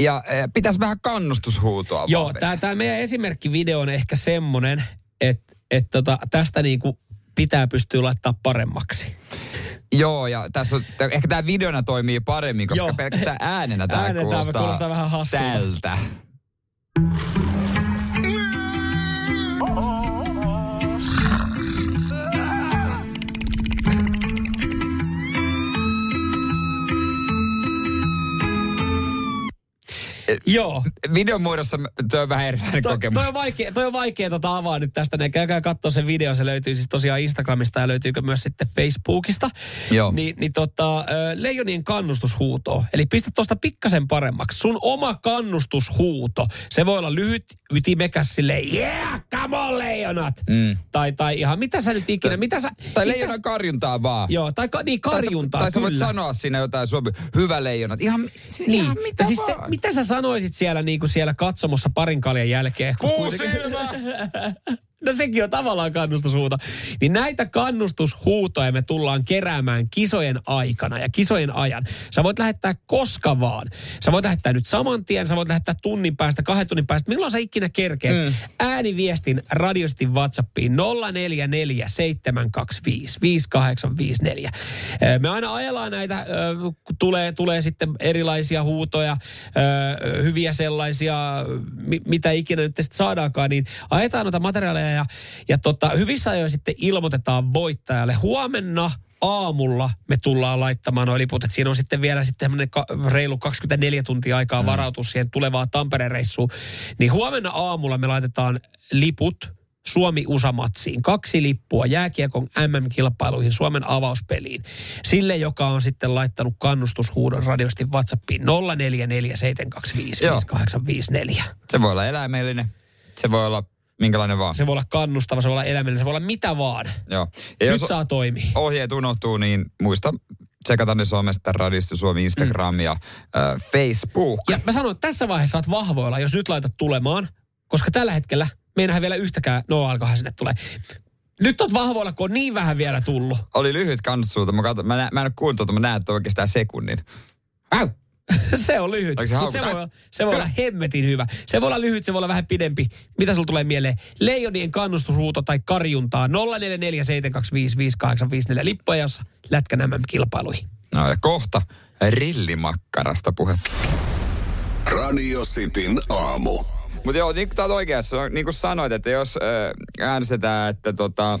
Ja e, pitäisi vähän kannustushuutoa Joo, tämä meidän esimerkkivideo on ehkä semmoinen, että et tota, tästä niinku pitää pystyä laittaa paremmaksi. Joo, ja tässä on, ehkä tämä videona toimii paremmin, koska Joo. pelkästään äänenä tämä kuulostaa, kuulostaa vähän hassulta. tältä. Joo. Videon muodossa tuo on vähän erilainen Toi, kokemus. toi on vaikea, toi on vaikea tota avaa nyt tästä. Ne käykää katsoa se video. Se löytyy siis tosiaan Instagramista ja löytyykö myös sitten Facebookista. Joo. Ni, niin tota, leijonien kannustushuuto. Eli pistä tuosta pikkasen paremmaksi. Sun oma kannustushuuto. Se voi olla lyhyt, ytimekäs silleen, yeah, come on leijonat. Mm. Tai, tai ihan, mitä sä nyt ikinä, mitä sä... Tai leijonan sä- karjuntaa vaan. Joo, tai ka, niin Tai sä- karjuntaa, Tai sä voit sanoa siinä jotain suomi, hyvä leijonat. Ihan, siis Niin, ihan mitä siis se, vaan. mitä sä sanoisit siellä, niin kuin siellä katsomossa parin kaljan jälkeen? kuitenkin- Puusilmä! No sekin on tavallaan kannustushuuto. Niin näitä kannustushuutoja me tullaan keräämään kisojen aikana ja kisojen ajan. Sä voit lähettää koska vaan. Sä voit lähettää nyt saman tien, sä voit lähettää tunnin päästä, kahden tunnin päästä. Milloin sä ikinä kerkeet? Mm. Ääniviestin radiostin WhatsAppiin 0447255854. Ö, Me aina ajellaan näitä, kun tulee, tulee sitten erilaisia huutoja, hyviä sellaisia, mi- mitä ikinä nyt sitten saadaankaan, niin ajetaan noita materiaaleja ja, ja tota, hyvissä ajoin sitten ilmoitetaan voittajalle. Huomenna aamulla me tullaan laittamaan nuo liput, että siinä on sitten vielä sitten ka- reilu 24 tuntia aikaa varautua siihen tulevaan Tampereen reissuun. Niin huomenna aamulla me laitetaan liput Suomi-USA-matsiin. Kaksi lippua jääkiekon MM-kilpailuihin Suomen avauspeliin. Sille, joka on sitten laittanut kannustushuudon radiosti WhatsAppiin 0447255854. Se voi olla eläimellinen. Se voi olla minkälainen vaan. Se voi olla kannustava, se voi olla eläimellinen, se voi olla mitä vaan. Joo. Ja Nyt jos saa toimia. ohjeet unohtuu, niin muista tsekata ne somesta, radiosta Suomi, Instagram ja äh, Facebook. Ja mä sanon, että tässä vaiheessa oot vahvoilla, jos nyt laitat tulemaan, koska tällä hetkellä me ei nähdä vielä yhtäkään, no alkohan sinne tulee. Nyt oot vahvoilla, kun on niin vähän vielä tullut. Oli lyhyt kannustushuuto. Mä, mä, nä, mä en ole kuullut tuota, mä näen, että oikeastaan sekunnin. Au! se on lyhyt. Se Mut se, voi, olla- se voi olla hemmetin hyvä. Se voi olla lyhyt, se voi olla vähän pidempi. Mitä sulla tulee mieleen? Leijonien kannustushuuto tai karjuntaa 0447255854 lippuja, jossa lätkän MM-kilpailuihin. No ja kohta rillimakkarasta puhetta. Radio Cityn aamu. Mutta joo, niin kuin oikeassa, niin kuin sanoit, että jos äänestetään, että tota,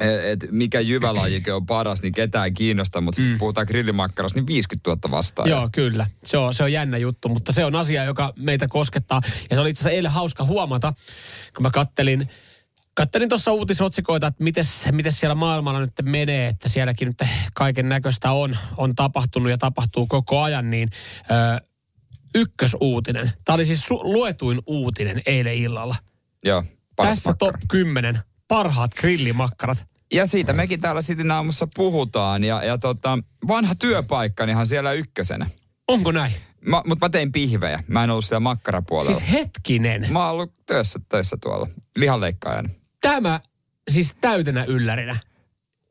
et mikä jyvälajike on paras, niin ketään ei kiinnosta, mutta sitten mm. puhutaan grillimakkarasta, niin 50 000 vastaan. Joo, kyllä. Se on, se on jännä juttu, mutta se on asia, joka meitä koskettaa. Ja se oli itse asiassa eilen hauska huomata, kun mä kattelin, kattelin tuossa uutisotsikoita, että mites siellä maailmalla nyt menee, että sielläkin nyt kaiken näköistä on, on tapahtunut ja tapahtuu koko ajan, niin ö, ykkösuutinen. Tämä oli siis su- luetuin uutinen eilen illalla. Joo, Tässä makkara. top 10 parhaat grillimakkarat. Ja siitä mekin täällä Sitin aamussa puhutaan. Ja, ja tota, vanha työpaikkanihan siellä ykkösenä. Onko näin? Mä, mutta mä tein pihvejä. Mä en ollut siellä makkarapuolella. Siis hetkinen. Mä oon ollut töissä, töissä tuolla. Lihanleikkaajana. Tämä siis täytenä yllärinä.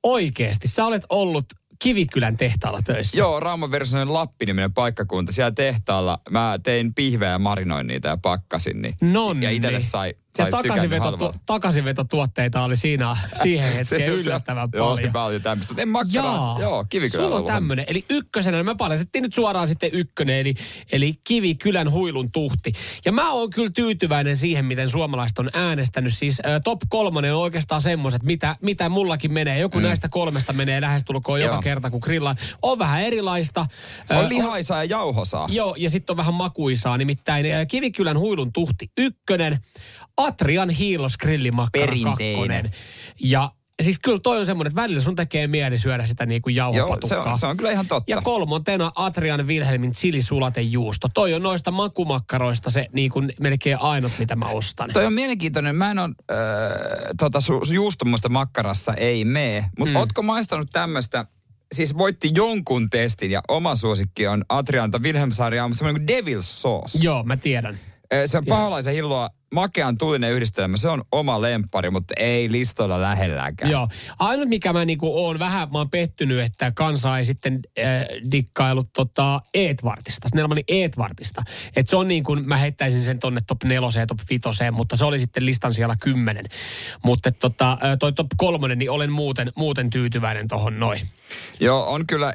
Oikeesti, sä olet ollut Kivikylän tehtaalla töissä. Joo, Raumon Versonen Lappi-niminen paikkakunta. Siellä tehtaalla mä tein pihvejä ja marinoin niitä ja pakkasin. Niin. No Ja itselle sai, ja tykännyt takaisinveto, takaisinvetotuotteita oli siinä siihen hetkeen yllättävän Joo, paljon. paljon tämmöistä. En makkaraa. Joo, Kivikylällä sulla on tämmöinen. Eli ykkösenä me paljastettiin nyt suoraan sitten ykkönen, eli, eli Kivikylän huilun tuhti. Ja mä oon kyllä tyytyväinen siihen, miten suomalaiset on äänestänyt. Siis ä, top kolmonen on oikeastaan semmoiset, mitä, mitä mullakin menee. Joku mm. näistä kolmesta menee lähestulkoon joka Joo. kerta, kun grillaan. On vähän erilaista. On lihaisaa ja jauhosaa. Joo, ja sitten on vähän makuisaa. Nimittäin ä, Kivikylän huilun tuhti ykkönen, Atrian hiilos grillimakkara Perinteinen. kakkonen. Ja siis kyllä toi on semmoinen, että välillä sun tekee mieli syödä sitä niin kuin Joo, se on, se on kyllä ihan totta. Ja kolmontena Atrian Wilhelmin chilisulatejuusto. Toi on noista makumakkaroista se niin kuin melkein ainut, mitä mä ostan. Toi on mielenkiintoinen. Mä en ole, äh, tota, su- juustomusta makkarassa ei mee. Mutta mm. ootko maistanut tämmöistä, siis voitti jonkun testin ja oma suosikki on Adrianta Wilhelmsarja, on semmoinen kuin Devil's Sauce. Joo, mä tiedän. Se on paholaisen hilloa, makean tulinen yhdistelmä. Se on oma lempari, mutta ei listoilla lähelläkään. Joo. Ainut mikä mä niinku oon vähän, mä oon pettynyt, että kansa ei sitten äh, dikkailut tota Eetvartista, Snellmanin Eetvartista. Et se on niin kuin, mä heittäisin sen tonne top neloseen, top vitoseen, mutta se oli sitten listan siellä kymmenen. Mutta tota, toi top kolmonen, niin olen muuten, muuten tyytyväinen tohon noin. Joo, on kyllä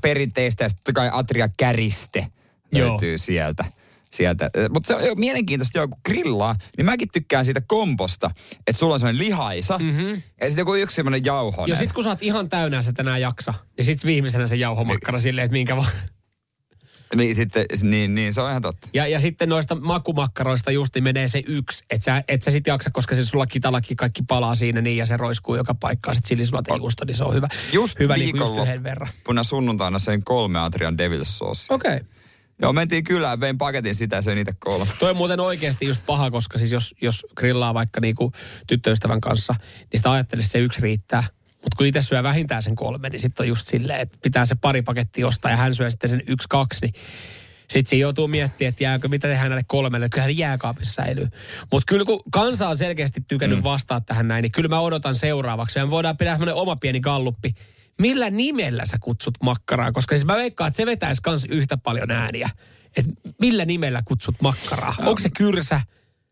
perinteistä ja sitten kai Atria Käriste Joo. löytyy sieltä. Sieltä. Mutta se on jo mielenkiintoista, jo, kun grillaa, niin mäkin tykkään siitä komposta, että sulla on semmoinen lihaisa mm-hmm. ja sitten joku yksi semmoinen jauhonen. Ja sit kun sä oot ihan täynnä sitä enää jaksa, niin sit viimeisenä se jauhomakkara silleen, että minkä vaan. Niin, sitten, niin, niin, se on ihan totta. Ja, ja sitten noista makumakkaroista just niin menee se yksi, että sä, et sä sit jaksa, koska se sulla kitalaki kaikki palaa siinä niin ja se roiskuu joka paikkaan. Sitten sillisulat ei juusto, niin se on hyvä. Just hyvä niin kuin just yhden verran. Puna sunnuntaina söin kolme Adrian Devil's Sauce. Okei. Okay. Joo, mentiin kylään, vein paketin sitä söin niitä kolme. Toi on muuten oikeasti just paha, koska siis jos, jos grillaa vaikka niinku tyttöystävän kanssa, niin sitä ajattelisi se yksi riittää. Mutta kun itse syö vähintään sen kolme, niin sitten on just silleen, että pitää se pari pakettia ostaa ja hän syö sitten sen yksi, kaksi, niin sitten siinä joutuu miettimään, että jääkö, mitä tehdään näille kolmelle. Kyllähän jääkaapissa säilyy. Mutta kyllä kun kansa on selkeästi tykännyt mm. vastaa tähän näin, niin kyllä mä odotan seuraavaksi. Me voidaan pitää semmoinen oma pieni galluppi. Millä nimellä sä kutsut makkaraa? Koska siis mä veikkaan, että se vetäisi kans yhtä paljon ääniä. Et millä nimellä kutsut makkaraa? Onko se kyrsä,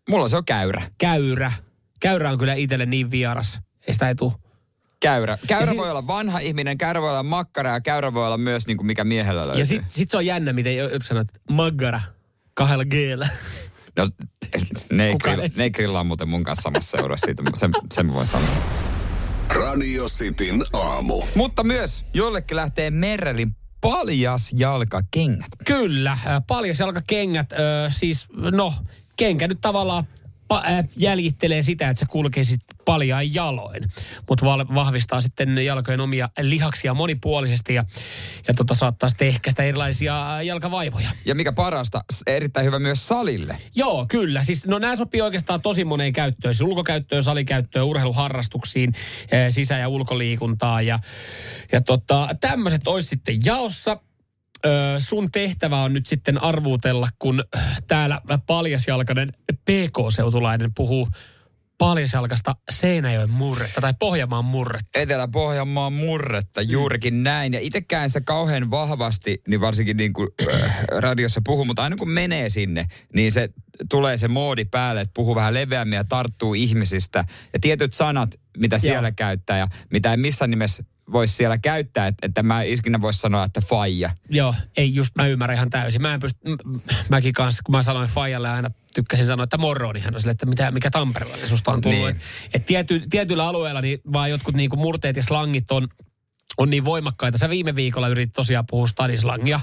Mulla se on käyrä. käyrä? Käyrä on kyllä itselle niin vieras. Ei sitä ei tuu. Käyrä. Käyrä si- voi olla vanha ihminen, käyrä voi olla makkara ja käyrä voi olla myös niin kuin mikä miehellä löytyy. Ja sit, sit se on jännä, miten jotkut sanoo, että maggara kahdella g No, ne, ei grill, ne ei grillaa muuten mun kanssa samassa seurassa, siitä sen, sen voin sanoa. Radio Cityn aamu. Mutta myös jollekin lähtee Merrelin paljas jalkakengät. Kyllä, äh, paljasjalkakengät, äh, siis no, kenkä nyt tavallaan jäljittelee sitä, että sä kulkeisit paljain jaloin, mutta vahvistaa sitten jalkojen omia lihaksia monipuolisesti ja, ja tota, saattaa sitten ehkäistä erilaisia jalkavaivoja. Ja mikä parasta, erittäin hyvä myös salille. Joo, kyllä. Siis, no nämä sopii oikeastaan tosi moneen käyttöön. Siis ulkokäyttöön, salikäyttöön, urheiluharrastuksiin, eh, sisä- ja ulkoliikuntaan. Ja, ja tota, tämmöiset olisi sitten jaossa. Sun tehtävä on nyt sitten arvuutella, kun täällä paljasjalkainen PK-seutulainen puhuu paljasjalkasta Seinäjoen murretta tai Pohjanmaan murretta. Etelä-Pohjanmaan murretta, juurikin näin. Ja itsekään sitä kauhean vahvasti, niin varsinkin niin kuin äh, radiossa puhuu, mutta aina kun menee sinne, niin se tulee se moodi päälle, että puhuu vähän leveämmin ja tarttuu ihmisistä. Ja tietyt sanat, mitä siellä Joo. käyttää ja mitä ei missään nimessä voisi siellä käyttää, että, että mä iskinä voisi sanoa, että faija. Joo, ei just, mä ymmärrän ihan täysin. Mä en pysty, m- mäkin kanssa, kun mä sanoin Fajalle aina tykkäsin sanoa, että moro, niin hän on silleen, että mitä, mikä Tampereella susta on tullut. Niin. Et, et tiety, tietyillä alueilla niin vaan jotkut niinku murteet ja slangit on, on niin voimakkaita. Sä viime viikolla yritit tosiaan puhua stadislangia.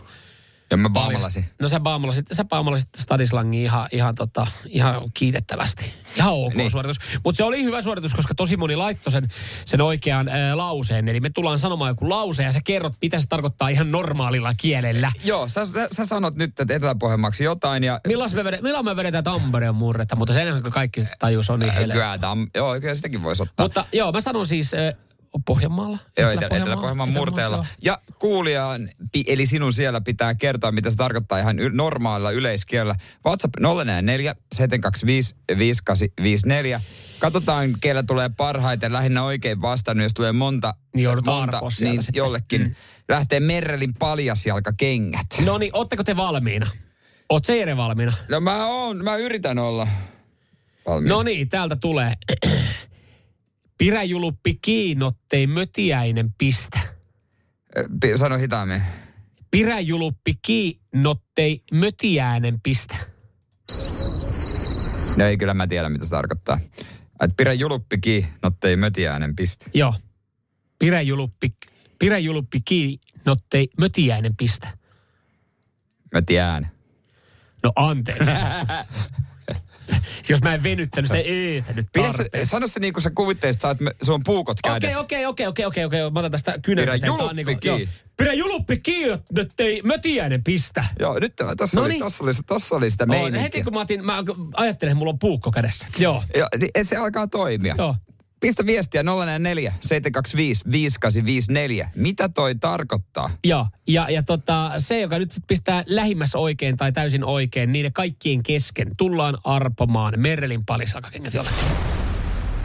Ja mä baamalasin. No sä baamalasit, sä baamalasit stadislangia ihan, ihan, tota, ihan kiitettävästi. Ihan ok Niin. suoritus. Mutta se oli hyvä suoritus, koska tosi moni laittoi sen, sen oikean ää, lauseen. Eli me tullaan sanomaan joku lause ja sä kerrot, mitä se tarkoittaa ihan normaalilla kielellä. Joo, sä, sä, sä sanot nyt, että Etelä-Pohjanmaaksi jotain ja Milloin me, vedetään, milloin me vedetään Tampereen murretta, mutta sen kaikki sitten tajuu, se on niin Äh. Kyllä, tam, joo, kyllä sitäkin voisi ottaa. Mutta joo, mä sanon siis Pohjanmaalla. Joo, Etelä- Etelä- Etelä-Pohjanmaan Etelä- murteella. joo. Ja kuulijaan, eli sinun siellä pitää kertoa, mitä se tarkoittaa ihan y- normaalilla yleiskielellä. WhatsApp 044 725 5854. Katsotaan, kellä tulee parhaiten, lähinnä oikein vastannut, jos tulee monta, Niin monta niin jollekin mm. lähtee Merrelin paljasjalkakengät. No niin, ootteko te valmiina? Oot se Jere valmiina? No mä oon, mä yritän olla valmiina. No niin, täältä tulee. Piräjuluppi kiinnottei mötiäinen pistä. Pi- Sano hitaammin. Piräjuluppi kiinnottei mötiäinen pistä. No ei, kyllä mä tiedä, mitä se tarkoittaa. Et pidä juluppikin, nottei mötiäinen pisti. Joo. Piräjuluppi, piräjuluppi kiinnottei mötiäinen pistä. Mötiään. No anteeksi. Jos mä en venyttänyt sitä eetä nyt Pidä tarpeeksi. sano se niin kuin sä kuvittelisit, sä oot, sulla on puukot kädessä. okei, okei, okei, okei, okei. Mä otan tästä kynän. Pidä juluppi kiinni. Pidä juluppi kiinni, ettei mötiäinen pistä. Joo, nyt tossa, oli, tossa, oli, tossa oli sitä meininkiä. heti kun mä otin, mä ajattelin, että mulla on puukko kädessä. Joo. Joo, niin se alkaa toimia. Joo. Pistä viestiä 044 725 5854. Mitä toi tarkoittaa? Joo, ja, ja tota, se, joka nyt sit pistää lähimmässä oikein tai täysin oikein, niiden kaikkien kesken tullaan arpomaan Merrelin palisalkakengät jollekin.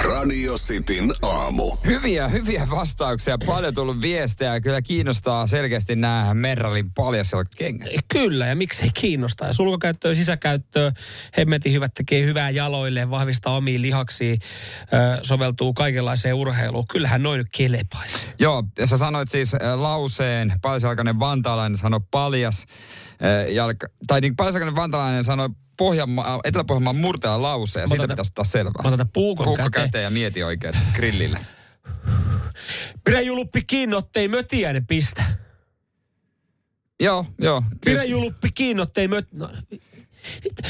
Radio Cityn aamu. Hyviä, hyviä vastauksia. Paljon tullut viestejä. Kyllä kiinnostaa selkeästi nämä Merralin paljaselkat kengät. Kyllä, ja miksei kiinnostaa. Ja sulkokäyttöä, sisäkäyttöä, hemmetin hyvät tekee hyvää jaloille, vahvistaa omiin lihaksiin, ö, soveltuu kaikenlaiseen urheiluun. Kyllähän noin nyt kelepaisi. Joo, ja sä sanoit siis lauseen, paljaselkainen vantaalainen sanoi paljas, jalka, tai niin paljaselkainen vantaalainen sanoi Pohjanma, Etelä-Pohjanmaan murteella lauseen, ja siitä otan- pitäisi ottaa selvää. mä otan puukon Puukko käteen. käteen ja mieti oikein grillille. Pidä juluppi kiinni, ottei mötiäinen pistä. Joo, joo. Pidä juluppi kiinni, ettei möt... No,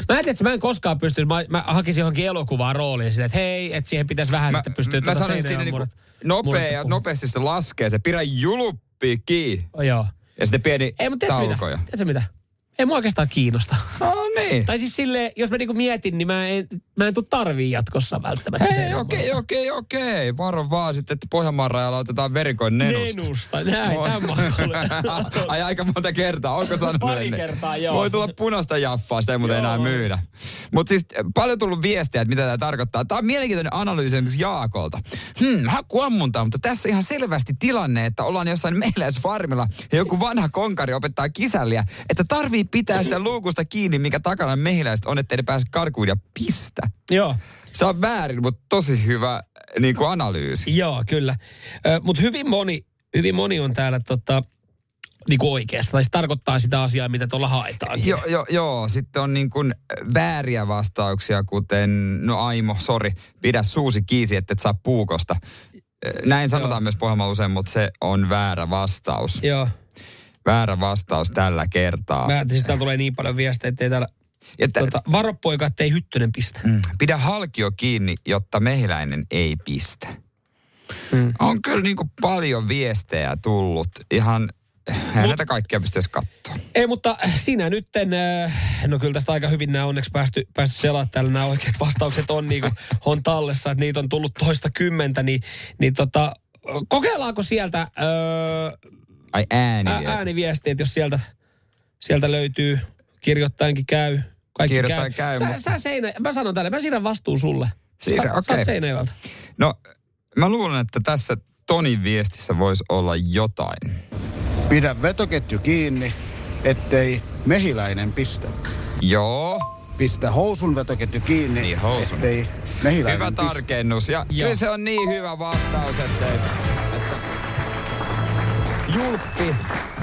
Mä en tiedä, että mä en koskaan pysty, mä, mä hakisin johonkin elokuvaan rooliin sille, että hei, että siihen pitäisi vähän Mä, sitten pystyä tuota sanoin, että siinä seinää niinku murret- nopea ja nopeasti se laskee. Se pidä juluppi kiinni. Oh, joo. Ja sitten pieni Ei, mutta tiedätkö mitä? tauko. Tiedätkö mitä? Ei mua oikeastaan kiinnosta. No niin. Tai siis silleen, jos mä niinku mietin, niin mä en, mä en tuu tarvii jatkossa välttämättä. Hei, okei, okei, okei. Varo vaan sitten, että Pohjanmaan rajalla otetaan verikoin nenusta. Nenusta, näin, Moi. tämä on Ai aika monta kertaa, onko sanonut Pari ennen? kertaa, joo. Voi tulla punaista jaffaa, sitä ei muuten enää myydä. Mutta siis eh, paljon tullut viestiä, että mitä tämä tarkoittaa. Tämä on mielenkiintoinen analyysi esimerkiksi Jaakolta. Hmm, hakuammuntaa, mutta tässä ihan selvästi tilanne, että ollaan jossain mehiläisfarmilla ja joku vanha konkari opettaa kisälliä, että tarvii pitää sitä luukusta kiinni, mikä takana mehiläiset on, ettei ne pääse karkuun ja pistä. Joo. Se on väärin, mutta tosi hyvä niin kuin analyysi. Joo, kyllä. Mutta hyvin moni, hyvin moni on täällä tota, niinku oikeassa. Tai se tarkoittaa sitä asiaa, mitä tuolla haetaan. Joo, jo, joo, sitten on niin kuin vääriä vastauksia, kuten, no Aimo, sori, pidä suusi kiisi, että et saa puukosta. Näin sanotaan Joo. myös Pohjanmaalla usein, mutta se on väärä vastaus. Joo. Väärä vastaus tällä kertaa. Mä, siis täällä tulee niin paljon viestejä, että ei täällä... Ja tä- Tota, varo poika, ettei hyttönen pistä. Mm, Pidä halkio kiinni, jotta mehiläinen ei pistä. Mm. On kyllä niin kuin paljon viestejä tullut. Ihan, eihän näitä kaikkia pystyisi katsoa. Ei, mutta siinä nytten, äh, no kyllä tästä aika hyvin nämä onneksi päästy, päästy selaamaan täällä nämä oikeat vastaukset on niin kuin on tallessa, että niitä on tullut toista kymmentä, niin, niin tota, kokeillaanko sieltä äh, Ai ääni ää, vielä. ääniviestiä, että jos sieltä, sieltä löytyy, kirjoittajankin käy, kaikki Kirjoittajan käy. käy, Sä, mutta- sä seinä, mä sanon tälle, mä siirrän vastuun sulle. Siirrä, Sä, sä okei. oot Seinäjoelta. No, mä luulen, että tässä Tonin viestissä voisi olla jotain. Pidä vetoketju kiinni, ettei mehiläinen pistä. Joo, Pistä housun vetoketju kiinni, Niin, housun. ettei mehiläinen hyvä pistä. tarkennus. Ja Joo. kyllä se on niin hyvä vastaus, että julppi,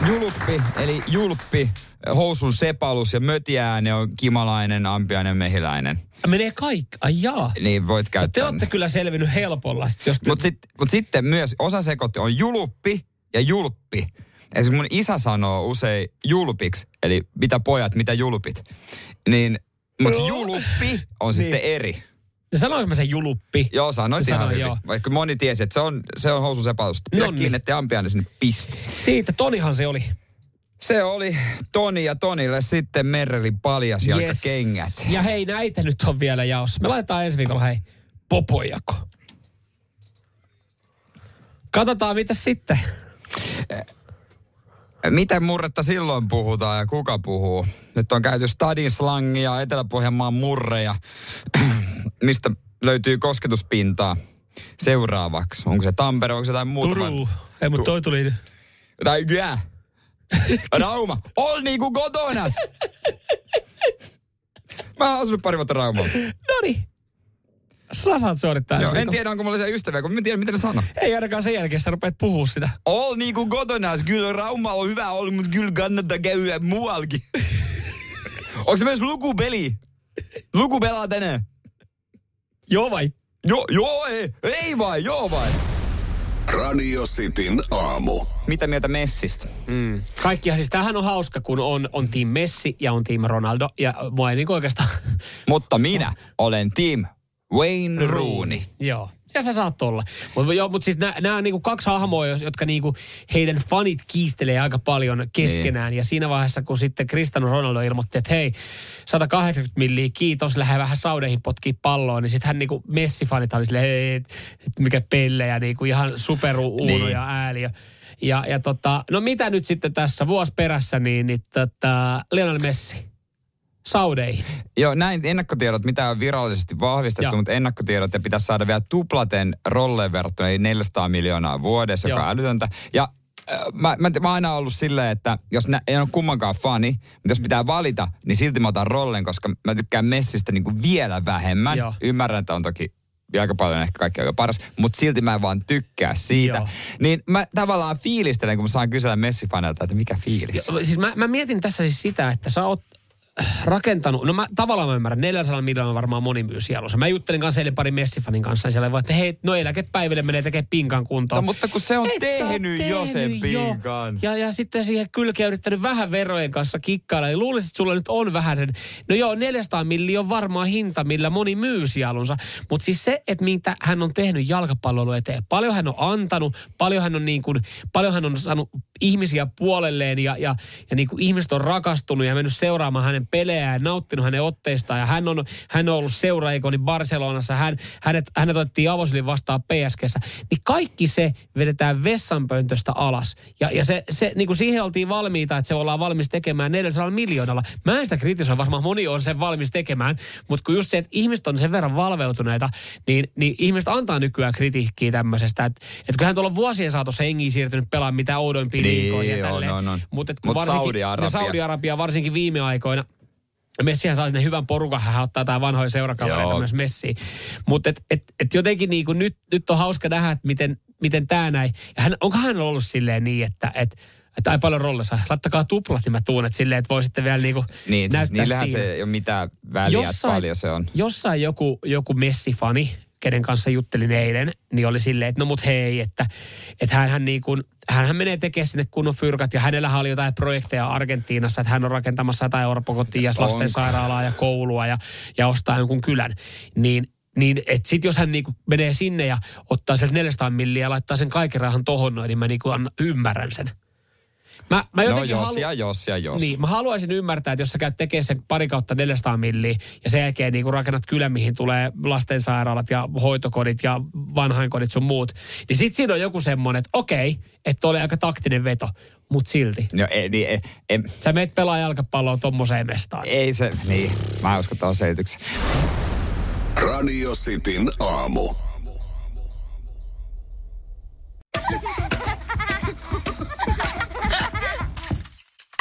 julppi, eli julppi, housun sepalus ja mötiääne on kimalainen, ampiainen, mehiläinen. Menee kaikki, ai jaa. Niin voit Te käyttää. olette kyllä selvinnyt helpolla. Sit, jos te... Mutta sit, mut sitten myös osa sekoitti on juluppi ja julppi. Esimerkiksi mun isä sanoo usein julpiksi, eli mitä pojat, mitä julpit. Niin, mutta Joo. juluppi on sitten eri. Sanoinko mä sen juluppi? Joo, sanoit Sanoin, ihan hyvin. joo. Vaikka moni tiesi, että se on, se on housun sepalus. Pidä Nonni. kiinni, ettei ampiainen sinne piste. Siitä, Tonihan se oli. Se oli Toni ja Tonille sitten Merrelin paljasjalkakengät. Ja hei, näitä nyt on vielä jaossa. Me laitetaan ensi viikolla, hei, popojako. Katsotaan, mitä sitten. Miten murretta silloin puhutaan ja kuka puhuu? Nyt on käyty stadin slangia, Etelä-Pohjanmaan murreja. Mistä löytyy kosketuspintaa seuraavaksi? Onko se Tampere, onko se jotain muuta? Turu. Ei, mutta toi tuli... Tai Gää. Rauma. Ol niinku kotonas. Mä oon asunut pari vuotta Raumalla. Noniin. Sä saat suorittaa Joo, en tiedä, onko mulla se ystäviä, kun mä en tiedä, miten ne sanoo. Ei ainakaan sen jälkeen, sä rupeat puhua sitä. Ol niinku kotonas. Kyllä Rauma on hyvä ollut, mutta kyllä kannattaa käydä muuallakin. onko se myös lukupeli? Luku pelaa tänään. Joo vai? Joo, joo, ei, ei vai, joo vai. Radio Cityn aamu. Mitä mieltä Messistä? Mm. Kaikkihan siis, tämähän on hauska, kun on, on Team Messi ja on Team Ronaldo. Ja mua ei niinku oikeastaan... Mutta minä olen Team Wayne Rooney. Joo. Ja sä saat olla. Mutta mut siis nämä on niinku kaksi hahmoa, jotka niinku heidän fanit kiistelee aika paljon keskenään. Niin. Ja siinä vaiheessa, kun sitten Cristiano Ronaldo ilmoitti, että hei, 180 milliä, kiitos, lähde vähän saudeihin potkii palloon, niin sitten hän niinku Messi-fanit oli silleen, hei, mikä pellejä, niinku ihan superuuno Niin. ja ääli. Ja, ja, ja tota, no mitä nyt sitten tässä vuosi perässä, niin, niin tota, Lionel Messi, saudeihin. Joo, näin ennakkotiedot, mitä on virallisesti vahvistettu, Joo. mutta ennakkotiedot ja pitäisi saada vielä tuplaten rolleen verrattuna, eli 400 miljoonaa vuodessa, joka Joo. on älytöntä. Ja äh, mä, mä, mä oon aina ollut silleen, että jos nä, en ole kummankaan fani, mutta jos pitää valita, niin silti mä otan rollen, koska mä tykkään Messistä niin kuin vielä vähemmän. Joo. Ymmärrän, että on toki aika paljon ehkä kaikki aika paras, mutta silti mä en vaan tykkää siitä. Joo. Niin mä tavallaan fiilistelen, kun mä saan kysellä Messi-fanilta, että mikä fiilis. Siis mä, mä mietin tässä siis sitä, että sä oot rakentanut, no mä tavallaan mä ymmärrän, 400 miljoonaa varmaan moni myy sielussa. Mä juttelin kanssa eilen pari messifanin kanssa ja siellä vaan, että hei, no eläkepäiville menee tekemään pinkan kuntoon. No mutta kun se on Et tehnyt, oot jo sen tehnyt jo. pinkan. Ja, ja sitten siihen kylkeen yrittänyt vähän verojen kanssa kikkailla. Eli luulisin, että sulla nyt on vähän sen, no joo, 400 miljoonaa on varmaan hinta, millä moni myy sielunsa. Mutta siis se, että mitä hän on tehnyt jalkapallon eteen, paljon hän on antanut, paljon hän on, niin kuin, paljon hän on saanut ihmisiä puolelleen ja, ja, ja niin kuin ihmiset on rakastunut ja mennyt seuraamaan hänen pelejään ja nauttinut hänen otteistaan. Ja hän on, hän on ollut seuraikoni Barcelonassa, hän, hänet, hänet otettiin avosylin vastaan PSGssä. Niin kaikki se vedetään vessanpöntöstä alas. Ja, ja se, se, niin kuin siihen oltiin valmiita, että se ollaan valmis tekemään 400 miljoonalla. Mä en sitä kritisoi, varmaan moni on sen valmis tekemään, mutta kun just se, että ihmiset on sen verran valveutuneita, niin, niin ihmiset antaa nykyään kritiikkiä tämmöisestä. Että et kyllähän tuolla on vuosien saatossa hengiä siirtynyt pelaamaan mitä oudoimpia Niin, liigoja ja on, tälleen. on, on. Mutta Mut Saudi-Arabia. Saudi-Arabia varsinkin viime aikoina, Messihän saa sinne hyvän porukan, hän ottaa jotain vanhoja seurakavereita Joo. myös Messiin. Mutta et, et, et jotenkin niinku nyt, nyt on hauska nähdä, että miten, miten tämä näin. Ja hän, onko hän ollut silleen niin, että et, että ai paljon rollissa, laittakaa tuplat, niin mä tuun, että silleen, että voisitte vielä niinku Niin, siis näyttää niillähän siinä. se ei ole mitään väliä, että paljon se on. Jossain joku, joku messifani, kenen kanssa juttelin eilen, niin oli silleen, että no mut hei, että, että hän, niin kuin, hän menee tekemään sinne kunnon fyrkat ja hänellä oli jotain projekteja Argentiinassa, että hän on rakentamassa jotain orpokotia ja lastensairaalaa ja koulua ja, ja ostaa jonkun kylän. Niin, niin että sit jos hän niinku menee sinne ja ottaa sieltä 400 milliä ja laittaa sen kaiken rahan tohon noin, niin mä niinku ymmärrän sen. Mä, mä No jos halu- ja jos ja jos. niin, mä haluaisin ymmärtää, että jos sä käyt tekemään sen pari kautta 400 milliä ja sen jälkeen niin rakennat kylän, mihin tulee lastensairaalat ja hoitokodit ja vanhainkodit sun muut, niin sit siinä on joku semmoinen, että okei, että oli aika taktinen veto, mutta silti. No ei, niin, ei, ei, Sä meet pelaa jalkapalloa tommoseen mestaan. ei se, niin. Mä en usko tuohon selityksen. Radio Cityn aamu.